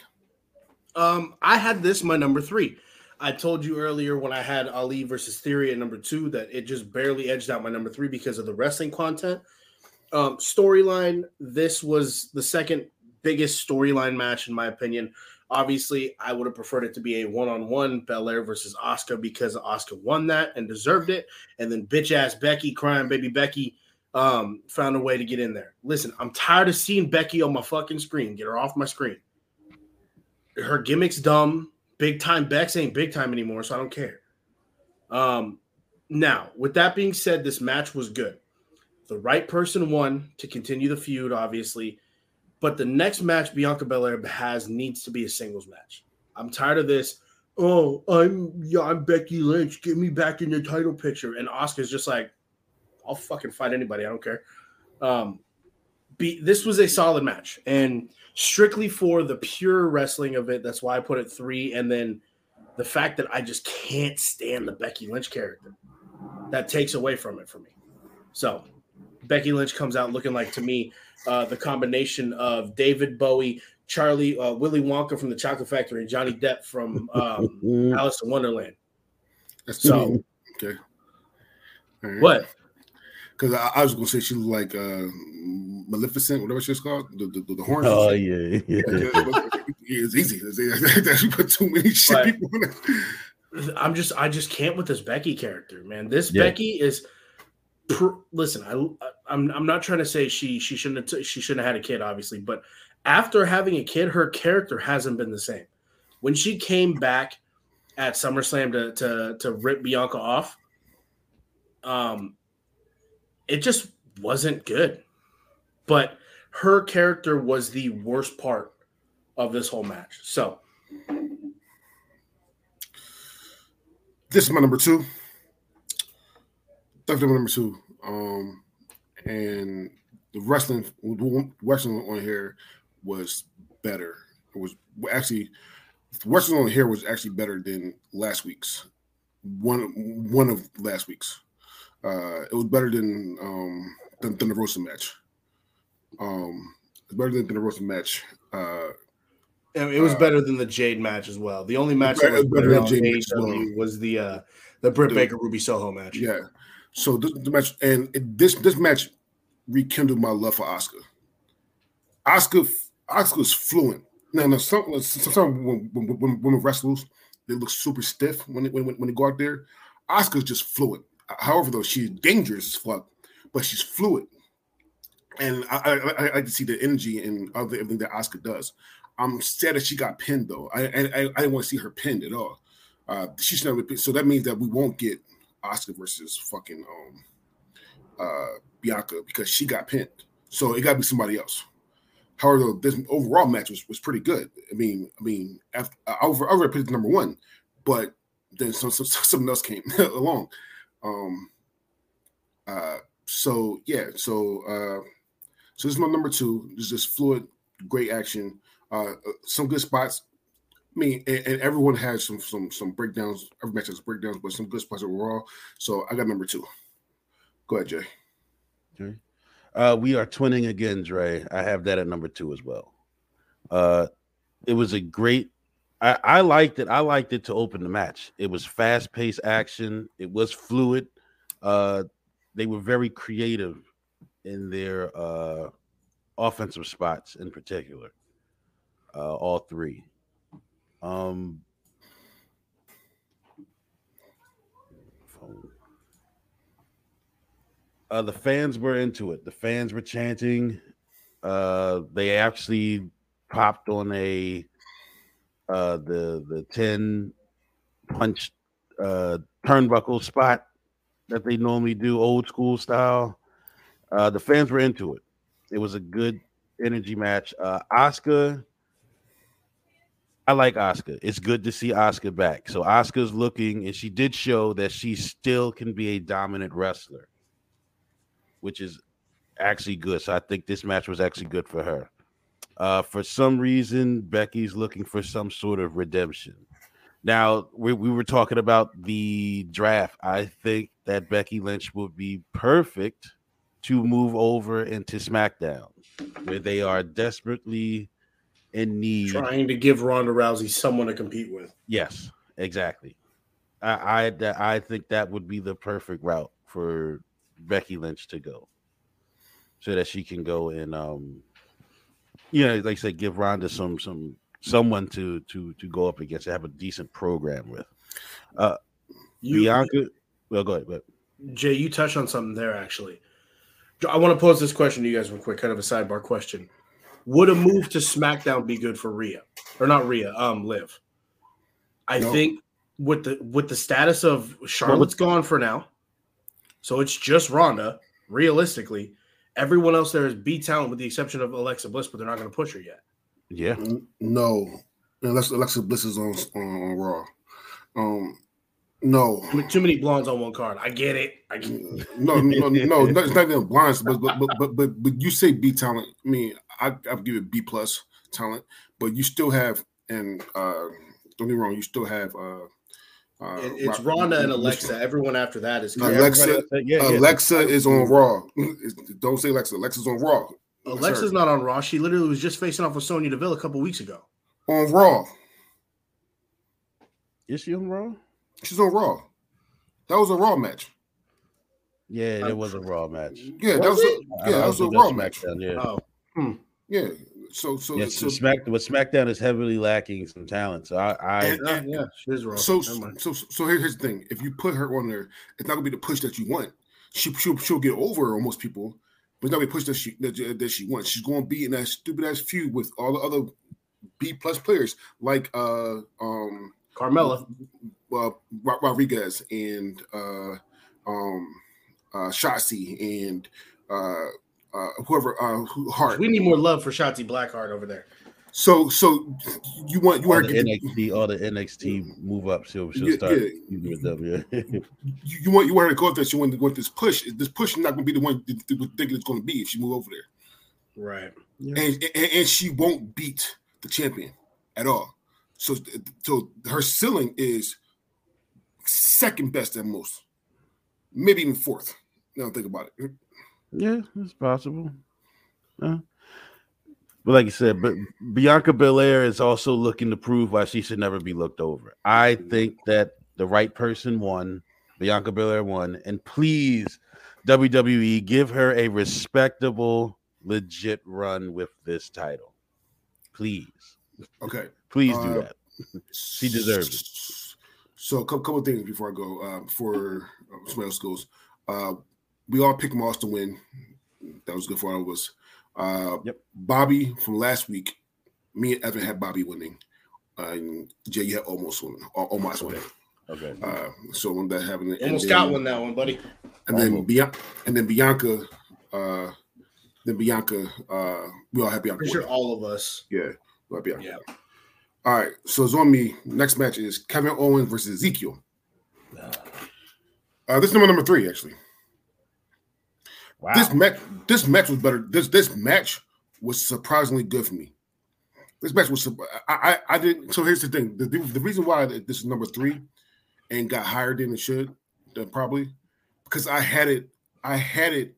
Um, I had this my number three. I told you earlier when I had Ali versus Theory at number two that it just barely edged out my number three because of the wrestling content. Um, storyline, this was the second biggest storyline match in my opinion. Obviously, I would have preferred it to be a one-on-one Belair versus Asuka because Asuka won that and deserved it. And then bitch ass Becky, crying baby Becky, um, found a way to get in there. Listen, I'm tired of seeing Becky on my fucking screen. Get her off my screen her gimmick's dumb. Big time Bex ain't big time anymore, so I don't care. Um, now, with that being said, this match was good. The right person won to continue the feud, obviously. But the next match Bianca Belair has needs to be a singles match. I'm tired of this. Oh, I'm yeah, I'm Becky Lynch. Get me back in the title picture. And Asuka's just like, I'll fucking fight anybody. I don't care. Um, be, this was a solid match, and strictly for the pure wrestling of it. That's why I put it three. And then the fact that I just can't stand the Becky Lynch character that takes away from it for me. So Becky Lynch comes out looking like to me uh, the combination of David Bowie, Charlie uh, Willy Wonka from the Chocolate Factory, and Johnny Depp from um, Alice in Wonderland. That's so okay. Right. What? Because I, I, was gonna say she looked like uh, Maleficent, whatever she's called, the the, the horn. Oh yeah, yeah. it's easy. She put too many shit people in it. I'm just, I just can't with this Becky character, man. This yeah. Becky is. Pr- listen, I, I'm, I'm not trying to say she, she shouldn't, have t- she shouldn't have had a kid, obviously, but after having a kid, her character hasn't been the same. When she came back at SummerSlam to, to, to rip Bianca off, um, it just wasn't good. But her character was the worst part of this whole match. So this is my number two. Definitely my number two. Um, and the wrestling, wrestling on here was better. It was actually wrestling on here was actually better than last week's. One one of last week's. Uh, it was better than um than, than the Rosa match. Um, it's better than, than the Rosa match. Uh, it was uh, better than the Jade match as well. The only match that was better than Jade match well. was the uh, the Britt the, Baker Ruby Soho match. Yeah. So this, the match and it, this this match rekindled my love for. Asuka Asuka is fluent. Now, now some, sometimes when, when, women wrestlers they look super stiff when they, when, when they go out there. Asuka's just fluent. However, though she's dangerous as fuck, but she's fluid, and I, I, I like to see the energy and other everything that Asuka does. I'm sad that she got pinned though. I I, I didn't want to see her pinned at all. Uh, she's never been, so that means that we won't get Asuka versus fucking um uh Bianca because she got pinned. So it got to be somebody else. However, this overall match was, was pretty good. I mean, I mean, after, I over I put it number one, but then some, some something else came along. Um, uh, so yeah, so uh, so this is my number two. This is fluid, great action, uh, uh, some good spots. I mean, and, and, everyone has some some some breakdowns. Every match has breakdowns, but some good spots overall. So I got number two. Go ahead, Jay. Okay. Uh, we are twinning again, Dre. I have that at number two as well. Uh, it was a great. I, I liked it. I liked it to open the match. It was fast paced action. It was fluid. Uh, they were very creative in their uh, offensive spots, in particular. Uh, all three. Um, uh, the fans were into it. The fans were chanting. Uh, they actually popped on a uh, the the ten punch uh, turnbuckle spot that they normally do, old school style. Uh, the fans were into it. It was a good energy match. Uh, Asuka, I like Asuka. It's good to see Asuka back. So Asuka's looking, and she did show that she still can be a dominant wrestler, which is actually good. So I think this match was actually good for her. Uh, for some reason, Becky's looking for some sort of redemption. Now, we, we were talking about the draft. I think that Becky Lynch would be perfect to move over into SmackDown, where they are desperately in need. Trying to give Ronda Rousey someone to compete with. Yes, exactly. I I, I think that would be the perfect route for Becky Lynch to go, so that she can go and um you know, like I said, give Ronda some some someone to to to go up against, have a decent program with. Uh you, Bianca, well, go ahead. But Jay, you touched on something there actually. I want to pose this question to you guys real quick, kind of a sidebar question. Would a move to SmackDown be good for Rhea, or not Rhea? Um, Liv. I think with the with the status of Charlotte's gone for now, so it's just Ronda. Realistically, Everyone else there is B talent with the exception of Alexa Bliss, but they're not going to push her yet. Yeah. No, unless Alexa Bliss is on on, on Raw. Um, no. Too many blondes on one card. I get it. I get it. No, no, no, no. It's not even blondes, but but but but but, you say B talent. I mean, I I'll give it B plus talent, but you still have and uh don't get me wrong, you still have uh uh, it's Ronda and Alexa. Everyone after that is Alexa. Yeah, yeah. Alexa is on Raw. Don't say Alexa. Alexa's on Raw. Alexa's not on Raw. She literally was just facing off with Sonya Deville a couple weeks ago. On Raw. Is she on Raw? She's on Raw. That was a Raw match. Yeah, it was a Raw match. Yeah, was that was a, yeah, that was, was a Raw match. Yeah. Oh. Hmm. Yeah, so so yeah, so, Smack, but SmackDown is heavily lacking some talent. So I, I and, and, yeah, she's wrong. So so so here's the thing: if you put her on there, it's not gonna be the push that you want. She she'll, she'll get over on most people, but it's not gonna be push that she that, that she wants. She's gonna be in that stupid ass feud with all the other B plus players like uh um Carmella, uh, Rodriguez, and uh um uh Shotzi and uh uh, whoever uh, Hart. We need more love for Shotzi Blackheart over there. So, so you want you want the NXT, all the NXT move up. She'll, she'll yeah, start yeah. with them. Yeah. you, you, want you want her to go up there. She want, want this push. This push is not going to be the one that think it's going to be if she move over there. Right. Yeah. And, and, and she won't beat the champion at all. So so her ceiling is second best at most, maybe even fourth. Now think about it. Yeah, it's possible. Uh, but like you said, but Bianca Belair is also looking to prove why she should never be looked over. I think that the right person won. Bianca Belair won, and please, WWE, give her a respectable, legit run with this title. Please. Okay. Please do uh, that. she deserves it. So, a couple, of things before I go. Uh, before somebody else goes, uh, we all picked Moss to win. That was good for all of us. Uh, yep. Bobby from last week, me and Evan had Bobby winning. Uh, and Jay, you had Omos winning, Omos winning. Okay. Uh, so when that happened, almost got one that one, buddy. And then Bianca, and then Bianca, uh, then Bianca, uh, we all have Bianca. Pretty sure all of us. Yeah, we Bianca. Yeah. All right, so it's on me. Next match is Kevin Owens versus Ezekiel. Uh, this is number number three, actually. Wow. This match, this match was better. This this match was surprisingly good for me. This match was. I I, I didn't. So here's the thing. The, the reason why this is number three and got higher than it should, probably because I had it. I had it.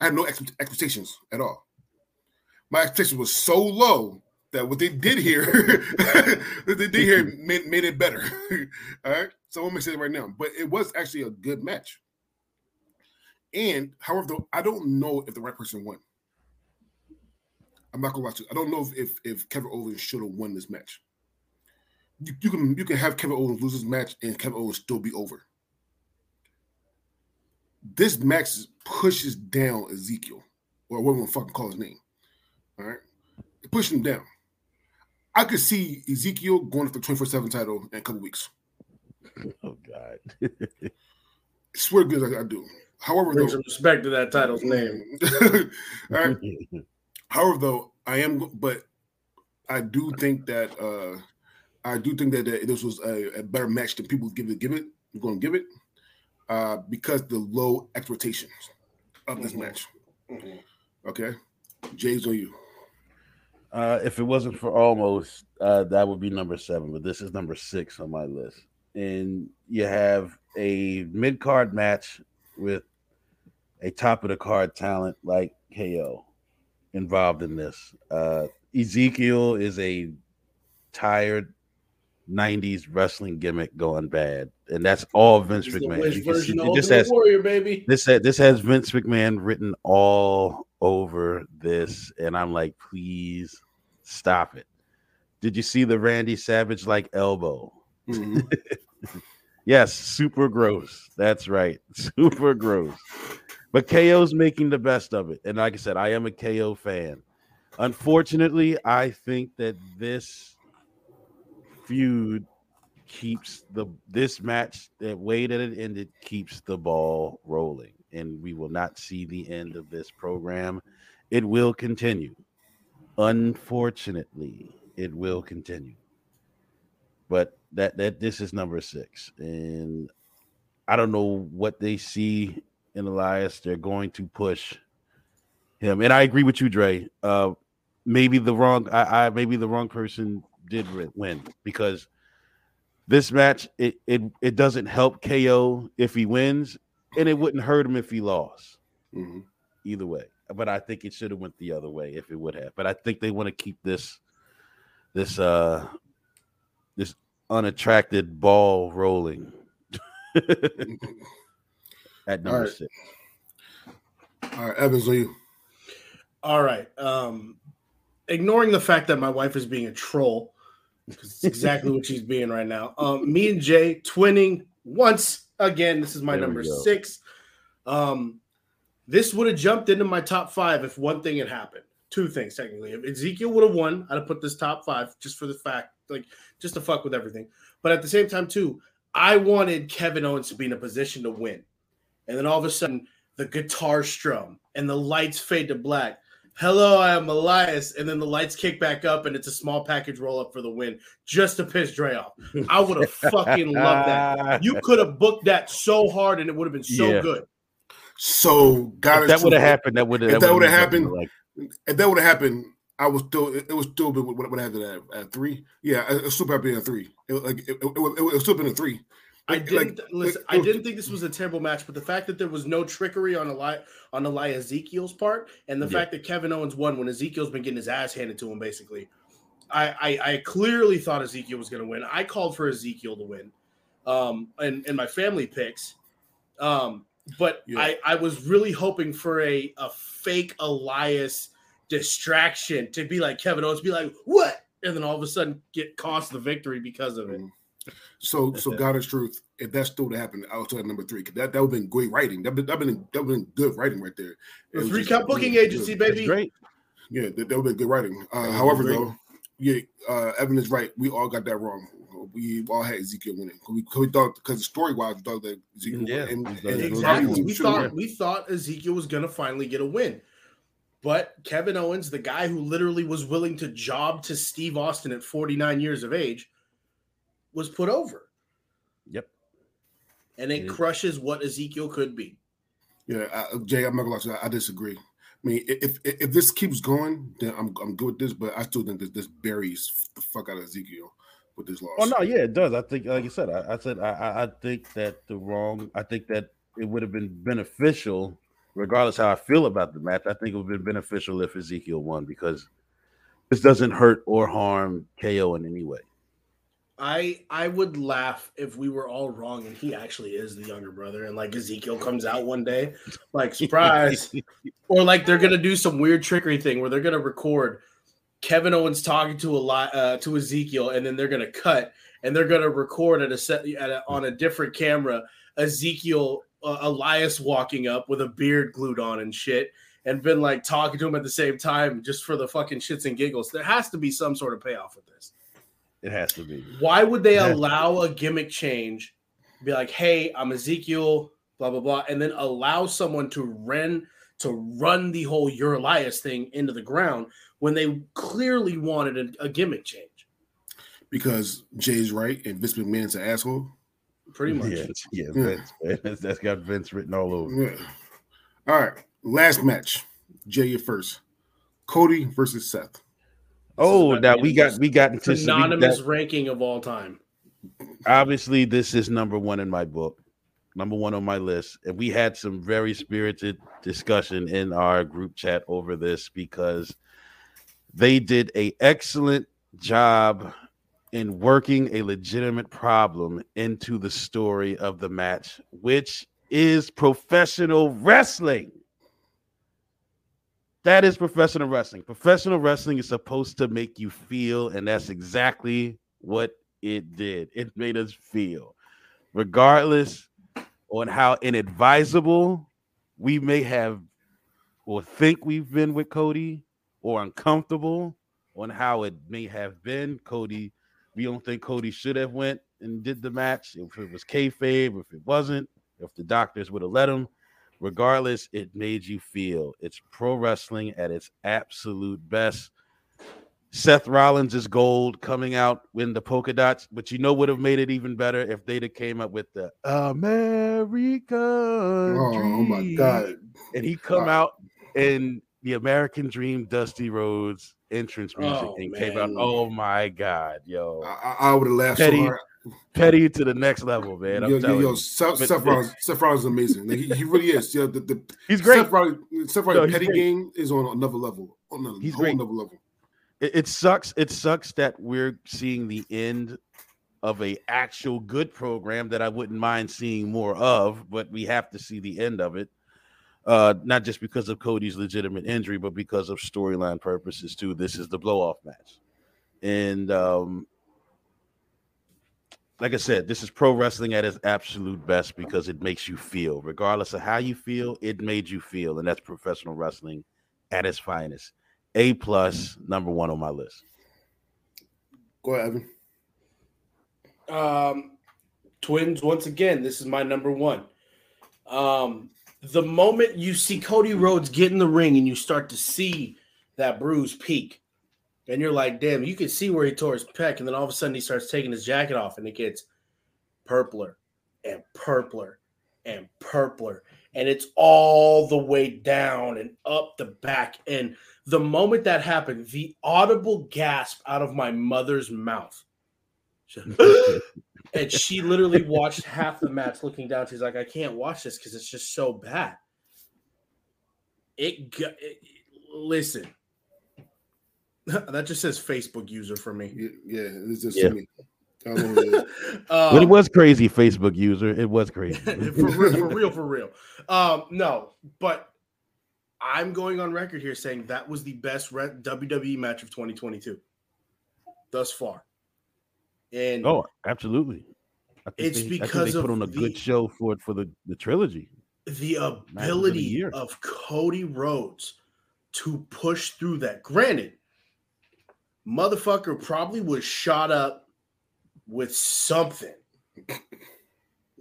I had no expectations at all. My expectation was so low that what they did here, what they did here made, made it better. all right, so I'm gonna say it right now, but it was actually a good match. And however, though, I don't know if the right person won. I'm not gonna watch it. I don't know if if, if Kevin Owens should have won this match. You, you, can you can have Kevin Owens lose this match and Kevin Owens still be over. This match pushes down Ezekiel, or what we gonna fucking call his name. All right, it pushed him down. I could see Ezekiel going for the 24 7 title in a couple weeks. Oh God. Swear good I, I do. However, Bring some respect to that title's name. all right. However, though, I am, but I do think that uh I do think that, that this was a, a, better match than people give it. Give it. I'm going to give it uh because the low expectations of this mm-hmm. match. Mm-hmm. Okay, Jay's on you. Uh, if it wasn't for Omos, uh, that would be number seven, but this is number six on my list. And you have a mid card match with a top of the card talent like KO involved in this. Uh, Ezekiel is a tired 90s wrestling gimmick going bad. And that's all Vince McMahon. See, this has, Warrior, baby. This, this has Vince McMahon written all over this. And I'm like, please stop it. Did you see the Randy Savage like elbow? Mm-hmm. yes, super gross. That's right. Super gross. But KO's making the best of it. And like I said, I am a KO fan. Unfortunately, I think that this feud keeps the this match that way that it ended keeps the ball rolling and we will not see the end of this program it will continue unfortunately it will continue but that that this is number six and i don't know what they see in elias they're going to push him and i agree with you dre uh maybe the wrong I, I maybe the wrong person did win because this match it, it it doesn't help KO if he wins, and it wouldn't hurt him if he lost. Mm-hmm. Either way, but I think it should have went the other way if it would have. But I think they want to keep this this uh unattracted ball rolling at number All right. six. All right, Evans, are you? All right. Um, ignoring the fact that my wife is being a troll, because it's exactly what she's being right now. Um, me and Jay twinning once again. This is my there number six. Um, this would have jumped into my top five if one thing had happened. Two things technically. If Ezekiel would have won, I'd have put this top five just for the fact, like just to fuck with everything. But at the same time, too, I wanted Kevin Owens to be in a position to win. And then all of a sudden, the guitar strum and the lights fade to black hello, I am Elias, and then the lights kick back up and it's a small package roll up for the win just to piss Dre off. I would have fucking loved that. You could have booked that so hard and it would have been so yeah. good. So God, that would have happened. That would have. If that would have happened, like, if that would have happened, I was still. It, was still been what, what happened at, at three. Yeah, it was still probably a three. It, like it, it, it, was still been a three. I didn't like, listen. I didn't think this was a terrible match, but the fact that there was no trickery on a Eli on Eli Ezekiel's part, and the yeah. fact that Kevin Owens won when Ezekiel's been getting his ass handed to him, basically, I I, I clearly thought Ezekiel was going to win. I called for Ezekiel to win, um, and in my family picks, um, but yeah. I I was really hoping for a a fake Elias distraction to be like Kevin Owens, be like what, and then all of a sudden get cost the victory because of it. Mm-hmm. So, so God is truth. If that's still to happen, I was at number three. That that would have been great writing. That that been that been good writing right there. The three count booking agency, good. baby. great. Yeah, that, that would been good writing. Uh, however, though, yeah, uh, Evan is right. We all got that wrong. We all had Ezekiel winning. We, we thought because story wise, we thought that Ezekiel. Yeah, and, and, exactly. we thought we thought Ezekiel was gonna finally get a win. But Kevin Owens, the guy who literally was willing to job to Steve Austin at 49 years of age, was put over. Yep. And it, it crushes what Ezekiel could be. Yeah, I, Jay, I'm not gonna lie, I disagree. I mean, if, if, if this keeps going, then I'm I'm good with this. But I still think that this buries the fuck out of Ezekiel with this loss. Oh no, yeah, it does. I think, like you said, I, I said I, I think that the wrong. I think that it would have been beneficial regardless how I feel about the match, I think it would have been beneficial if Ezekiel won because this doesn't hurt or harm KO in any way. I I would laugh if we were all wrong and he actually is the younger brother and like Ezekiel comes out one day like surprise or like they're gonna do some weird trickery thing where they're gonna record Kevin Owens talking to a lot uh, to Ezekiel and then they're gonna cut and they're gonna record at a set at a, on a different camera Ezekiel uh, Elias walking up with a beard glued on and shit and been like talking to him at the same time just for the fucking shits and giggles. There has to be some sort of payoff with this. It has to be. Why would they allow a gimmick change? Be like, hey, I'm Ezekiel, blah blah blah, and then allow someone to run to run the whole your Elias thing into the ground when they clearly wanted a, a gimmick change. Because Jay's right and Vince McMahon's an asshole. Pretty much. Yeah, yeah, Vince, Vince, that's got Vince written all over. Yeah. All right, last match. Jay, you first. Cody versus Seth. Oh, now we got we got into anonymous ranking of all time. Obviously, this is number one in my book, number one on my list, and we had some very spirited discussion in our group chat over this because they did a excellent job in working a legitimate problem into the story of the match, which is professional wrestling. That is professional wrestling. Professional wrestling is supposed to make you feel, and that's exactly what it did. It made us feel, regardless on how inadvisable we may have or think we've been with Cody, or uncomfortable on how it may have been. Cody, we don't think Cody should have went and did the match if it was kayfabe, if it wasn't, if the doctors would have let him regardless, it made you feel. It's pro wrestling at its absolute best. Seth Rollins is gold coming out in the polka dots, but you know would have made it even better if they'd have came up with the America. Oh, oh Dream. my god! And he come wow. out in the American Dream Dusty Rhodes entrance music oh, and man. came out. Oh my god, yo! I, I would have laughed Petty, so hard petty to the next level, man. I'm yo, yo, yo, Seth, Seth, Rollins, Seth Rollins is amazing. Like, he, he, really is. Yeah, the, the, he's great. Seth Rollins, Seth Rollins no, petty great. game is on another level. On a he's whole great. another level. It, it sucks. It sucks that we're seeing the end of a actual good program that I wouldn't mind seeing more of, but we have to see the end of it. Uh, not just because of Cody's legitimate injury, but because of storyline purposes too. This is the blow off match, and um, like I said, this is pro wrestling at its absolute best because it makes you feel, regardless of how you feel, it made you feel, and that's professional wrestling at its finest. A plus, number one on my list. Go ahead, Evan. Um, twins once again. This is my number one. Um, the moment you see Cody Rhodes get in the ring and you start to see that bruise peak, and you're like, damn, you can see where he tore his pec, and then all of a sudden he starts taking his jacket off, and it gets purpler and purpler and purpler, and it's all the way down and up the back. And the moment that happened, the audible gasp out of my mother's mouth. and she literally watched half the match looking down. She's like, I can't watch this because it's just so bad. It, it listen, that just says Facebook user for me. Yeah, it's just yeah. me. um, but it was crazy, Facebook user. It was crazy. for, real, for real, for real. Um, no, but I'm going on record here saying that was the best WWE match of 2022 thus far. And oh, absolutely. it's they, because they put on a the, good show for for the the trilogy. The ability of, of Cody Rhodes to push through that. Granted, motherfucker probably was shot up with something.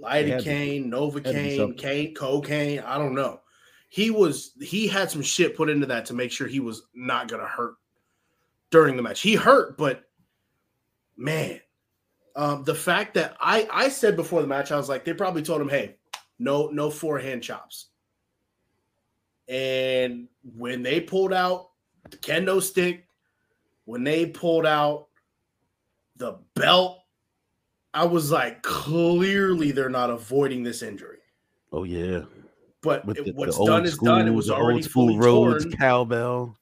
Lidocaine, Novocaine, cane, cocaine, I don't know. He was he had some shit put into that to make sure he was not gonna hurt during the match. He hurt, but man, um, the fact that I I said before the match, I was like, they probably told him, hey, no, no forehand chops. And when they pulled out the kendo stick, when they pulled out the belt, I was like, clearly they're not avoiding this injury. Oh yeah. but the, what's done is done. It was already old school roads torn. cowbell.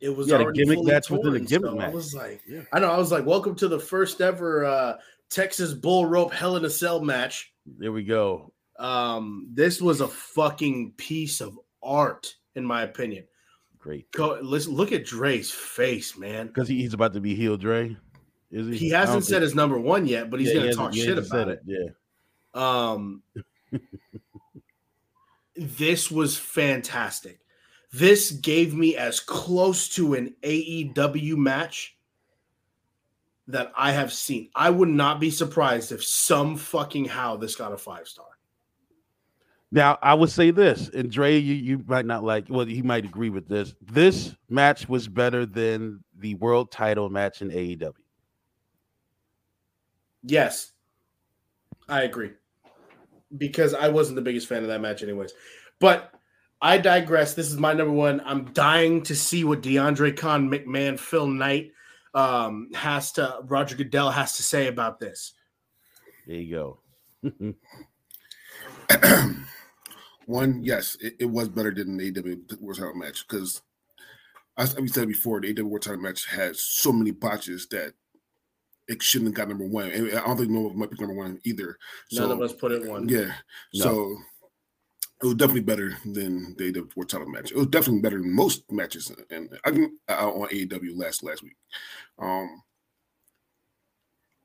It was yeah, already a gimmick match torn, within a gimmick so match. I was like, yeah. I know. I was like, welcome to the first ever uh, Texas Bull Rope Hell in a Cell match. There we go. Um, this was a fucking piece of art, in my opinion. Great. Go, listen, look at Dre's face, man. Because he's about to be healed, Dre. Is he? He hasn't said his number one yet, but he's Yeah, gonna he talk shit about said it. Yeah. Um, this was fantastic. This gave me as close to an AEW match that I have seen. I would not be surprised if some fucking how this got a five star. Now I would say this, and Dre, you, you might not like. Well, he might agree with this. This match was better than the world title match in AEW. Yes, I agree. Because I wasn't the biggest fan of that match, anyways. But I digress. This is my number one. I'm dying to see what DeAndre Con McMahon, Phil Knight um, has to, Roger Goodell has to say about this. There you go. One, yes, it, it was better than the AW World Title match because, as we said before, the AW World Title match has so many botches that it shouldn't have got number one. And I don't think no one might be number one either. None So, of us put it one. Yeah. No. So it was definitely better than the AW World Title match. It was definitely better than most matches and I uh, on AEW last last week. Um,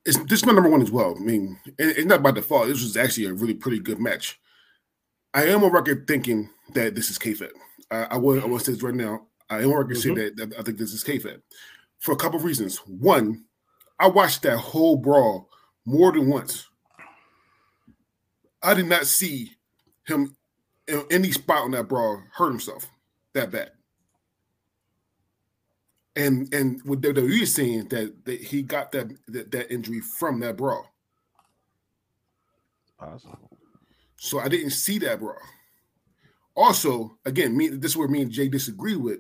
it's this is my number one as well. I mean, it- it's not by default. This was actually a really pretty good match. I am on record thinking that this is kayfabe. I, I will. I will say this right now. I am on record saying that, that I think this is kayfabe for a couple of reasons. One, I watched that whole brawl more than once. I did not see him any spot on that brawl hurt himself that bad. And and what WWE is saying that, that he got that, that that injury from that brawl. Possible. So I didn't see that brawl. Also, again, me this is where me and Jay disagree with.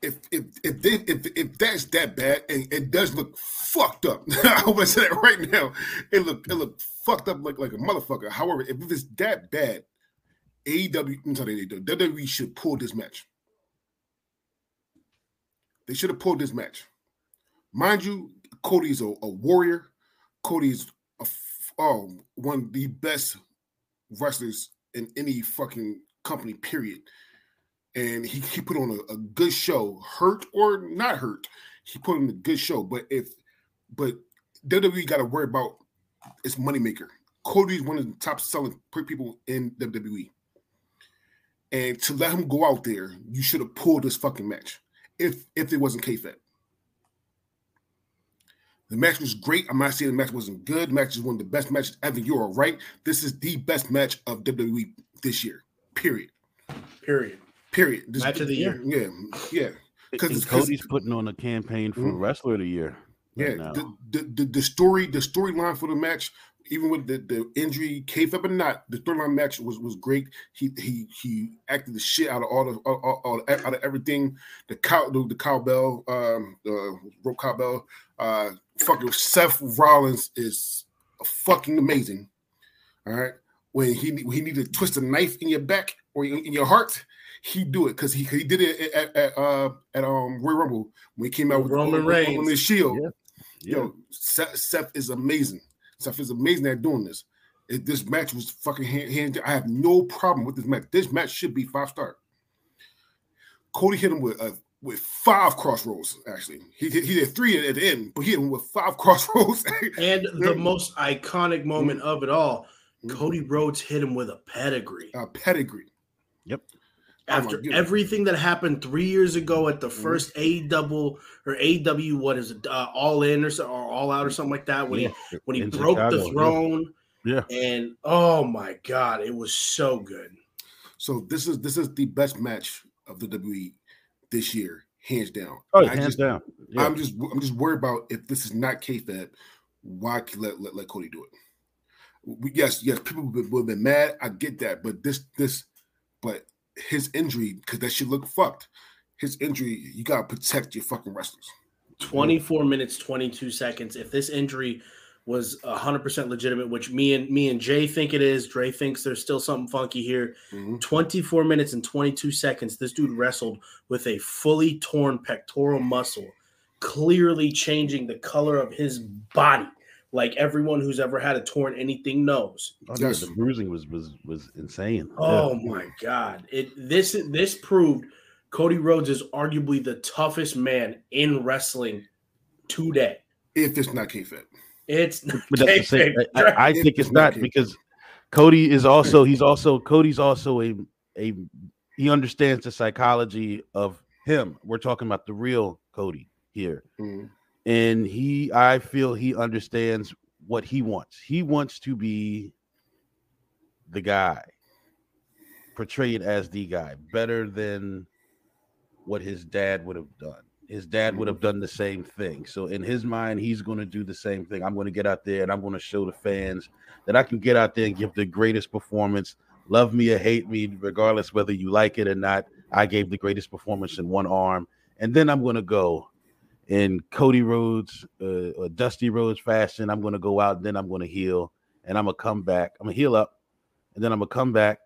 If if if they, if if that's that bad, and it does look fucked up. I want to say that right now. It look it look fucked up like like a motherfucker. However, if it's that bad, AEW, I'm sorry, WWE should pull this match. They should have pulled this match. Mind you, Cody's a, a warrior. Cody's a oh, one of the best wrestlers in any fucking company, period. And he, he put on a, a good show, hurt or not hurt. He put on a good show. But if but WWE got to worry about its moneymaker. Cody's one of the top selling people in WWE. And to let him go out there, you should have pulled this fucking match. If if it wasn't kayfabe. The match was great. I'm not saying the match wasn't good. The match is one of the best matches ever. You are right. This is the best match of WWE this year. Period. Period. Period. This, Match of the year. Yeah, yeah. Because Cody's putting on a campaign for Mhm. wrestler of the year. Yeah, right now. the, the, the, the story, the storyline for the match, even with the, the injury, kayfabe or not, the storyline match was was great. He he he acted the shit out of all the all, all, all- out of everything. The cow the, the cowbell, um, the rope cowbell, uh, fucking Seth Rollins is fucking amazing. All right, when he when he needed to twist a knife in your back or in, in your heart. He do it because he he did it at, at uh at um Royal Rumble when he came out with Roman on, Reigns. on the shield. Yeah. Yeah. Yo, Seth, Seth is amazing. Seth is amazing at doing this. It, this match was fucking hand, hand. I have no problem with this match. This match should be five star. Cody hit him with uh, with five Cross Rhodes. Actually, he did, he did three at the end, but he hit him with five Cross Rhodes. And the most iconic moment of it all, Mhm. Cody Rhodes hit him with a pedigree. A pedigree. My After goodness. everything that happened three years ago at the Mhm. first A double or AW, what is it, uh, All In or, so, or All Out or something like that, when Yeah. he when he In broke Chicago, the throne, Yeah. and oh my god, it was so good. So this is this is the best match of the WWE this year, hands down. Oh, I hands just, down. Yeah. I'm just I'm just worried about if this is not kayfabe, why let let, let Cody do it? We, yes, yes, people would have been mad. I get that, but this this, but his injury because that shit look fucked. His injury, you gotta protect your fucking wrestlers. 24 minutes, 22 seconds. If this injury was hundred percent legitimate, which me and me and Jay think it is. Dre thinks there's still something funky here. Mm-hmm. 24 minutes and 22 seconds. This dude wrestled with a fully torn pectoral muscle, clearly changing the color of his body. Like everyone who's ever had a torn anything knows. Oh, yes. The bruising was was was insane. Oh yeah. my god! It this this proved Cody Rhodes is arguably the toughest man in wrestling today. If it's not kayfabe. It's but that's I, I, I think it's not because Cody is also he's also Cody's also a a he understands the psychology of him. We're talking about the real Cody here. Mm-hmm. And he I feel he understands what he wants. He wants to be the guy portrayed as the guy better than what his dad would have done his dad would have done the same thing. So in his mind, he's going to do the same thing. I'm going to get out there and I'm going to show the fans that I can get out there and give the greatest performance. Love me or hate me, regardless whether you like it or not. I gave the greatest performance in one arm, and then I'm going to go in Cody Rhodes uh, or Dusty Rhodes fashion. I'm going to go out, and then I'm going to heal, and I'm gonna come back. I'm gonna heal up, and then I'm gonna come back,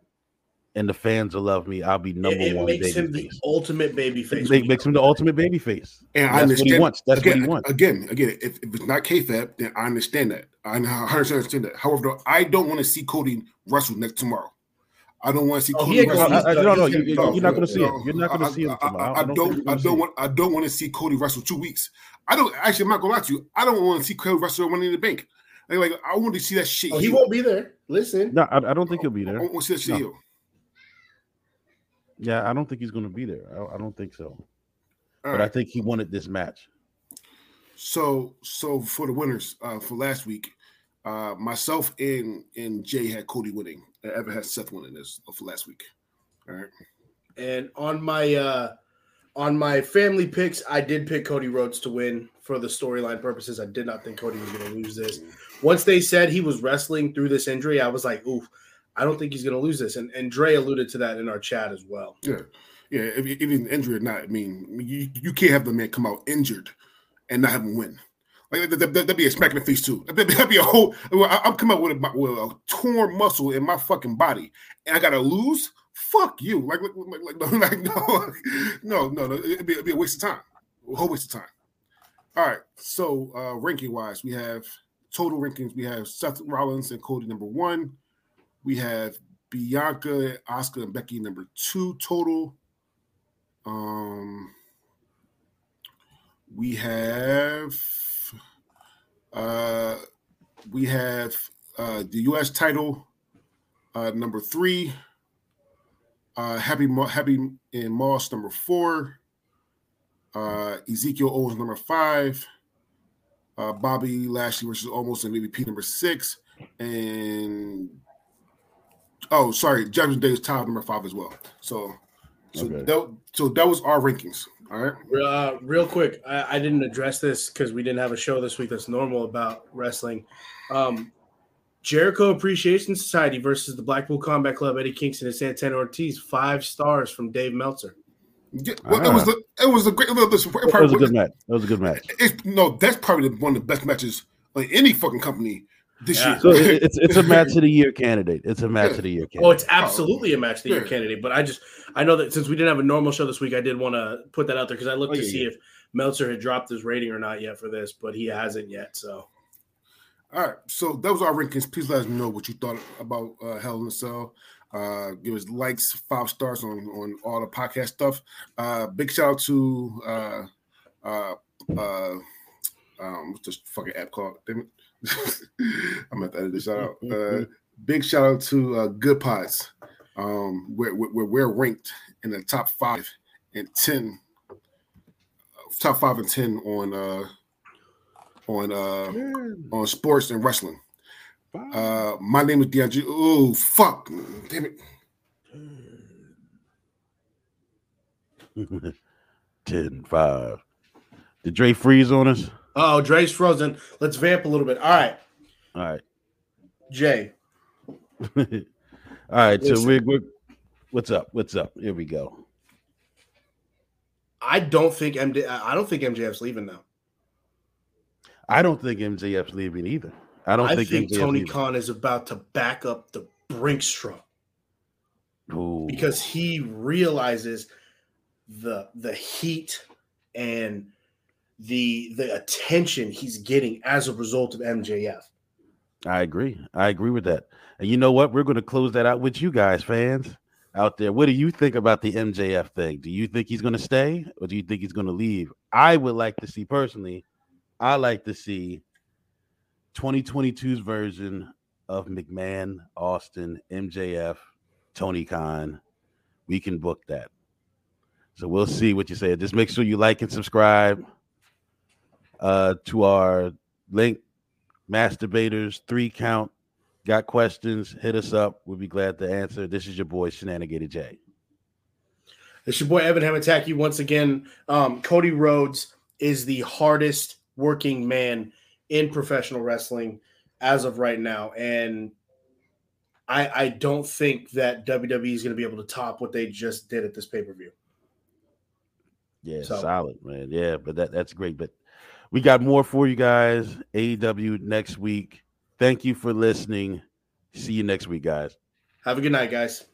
and the fans will love me. I'll be number it, it one. Makes him face. the ultimate baby face. It makes him the ultimate baby face. And That's I understand. What he wants. That's again, what he wants. Again, again, if, if it's not kayfabe, then I understand that. I understand that. However, I don't want to see Cody wrestle next tomorrow. I don't want to see. Oh, Cody wrestle. I, I, no, no, you, are not going to see it. You're not going to see him tomorrow. I, I, don't. I don't want. I don't want to see Cody wrestle two weeks. I don't. Actually, I'm not going to lie to you. I don't want to see Cody wrestle Money in the Bank. Like, like I want to see that shit. Oh, he won't be there. Listen. No, I, I don't think he'll be there. I want to see that shit. No. Yeah, I don't think he's going to be there. I, I don't think so. All but right. I think he wanted this match. So, so for the winners uh, for last week, uh, myself and and Jay had Cody winning. I Ever had Seth winning this for last week. All right. And on my uh on my family picks, I did pick Cody Rhodes to win for the storyline purposes. I did not think Cody was going to lose this. Once they said he was wrestling through this injury, I was like, "Oof, I don't think he's going to lose this. And and Dre alluded to that in our chat as well. Yeah, yeah. If, even injured or not, I mean, you, you can't have the man come out injured and not have him win. Like that, would be a smack in the face too. That'd be a whole. I'm coming out with a, with a torn muscle in my fucking body, and I gotta lose. Fuck you. Like, like, like, like no, no, no, no. It'd be, it'd be a waste of time. A whole waste of time. All right. So uh ranking wise, we have total rankings. We have Seth Rollins and Cody number one. We have Bianca, Asuka, and Becky number two total. Um, we have uh, we have uh, the U.S. title uh, number three. Uh, Happy Happy in Moss number four. Uh, Ezekiel Owens number five. Uh, Bobby Lashley versus Omos and MVP number six, and Oh, sorry, Judgment Day is tied number five as well. So, so okay. that so that was our rankings. All right. Uh, real quick, I, I didn't address this because we didn't have a show this week that's normal about wrestling. Um, Jericho Appreciation Society versus the Blackpool Combat Club, Eddie Kingston and Santana Ortiz, five stars from Dave Meltzer. Yeah, well, ah. it was a, it was a great. It was, it was a good match. It was a good match. It's, no, that's probably one of the best matches on any fucking company this yeah. year. So it's it's a match of the year candidate. It's a match of the year candidate. Oh, it's absolutely a match of the year candidate. But I just I know that since we didn't have a normal show this week, I did want to put that out there because I looked oh, to see if Meltzer had dropped his rating or not yet for this, but he hasn't yet. So. All right, so that was our rankings. Please let us know what you thought about uh, Hell in a Cell. Uh, give us likes, five stars on on all the podcast stuff. Uh, big shout out to uh, uh, uh, um, what's this fucking app called? Damn it. I'm gonna edit this out. Uh, big shout out to uh, Goodpods. Um, where, where we're ranked in the top five and ten, top five and ten on uh on uh on sports and wrestling. Uh, my name is DeAndre. Oh fuck, damn it. 10 5. Did Dre freeze on us? Oh, Dre's frozen. Let's vamp a little bit. All right. All right. Jay. All right. Listen. So we're, we're what's up? What's up? Here we go. I don't think MJ I don't think MJF's leaving now. I don't think MJF's leaving either. I don't I think, think Tony Khan is about to back up the Brinks truck Ooh. because he realizes the the heat and the the attention he's getting as a result of MJF. I agree. I agree with that. And you know what? We're going to close that out with you guys, fans out there. What do you think about the MJF thing? Do you think he's going to stay or do you think he's going to leave? I would like to see personally. I like to see 2022's version of McMahon, Austin, MJF, Tony Khan. We can book that. So we'll see what you say. Just make sure you like and subscribe uh, to our link, Masturbators, three count. Got questions? Hit us up. We'll be glad to answer. This is your boy, Shenanigated J. It's your boy, Evan Hamataki. Once again, um, Cody Rhodes is the hardest working man in professional wrestling as of right now. And I, I don't think that WWE is going to be able to top what they just did at this pay per view. Yeah, so. solid, man. Yeah, but that that's great. But we got more for you guys. AEW next week. Thank you for listening. See you next week, guys. Have a good night, guys.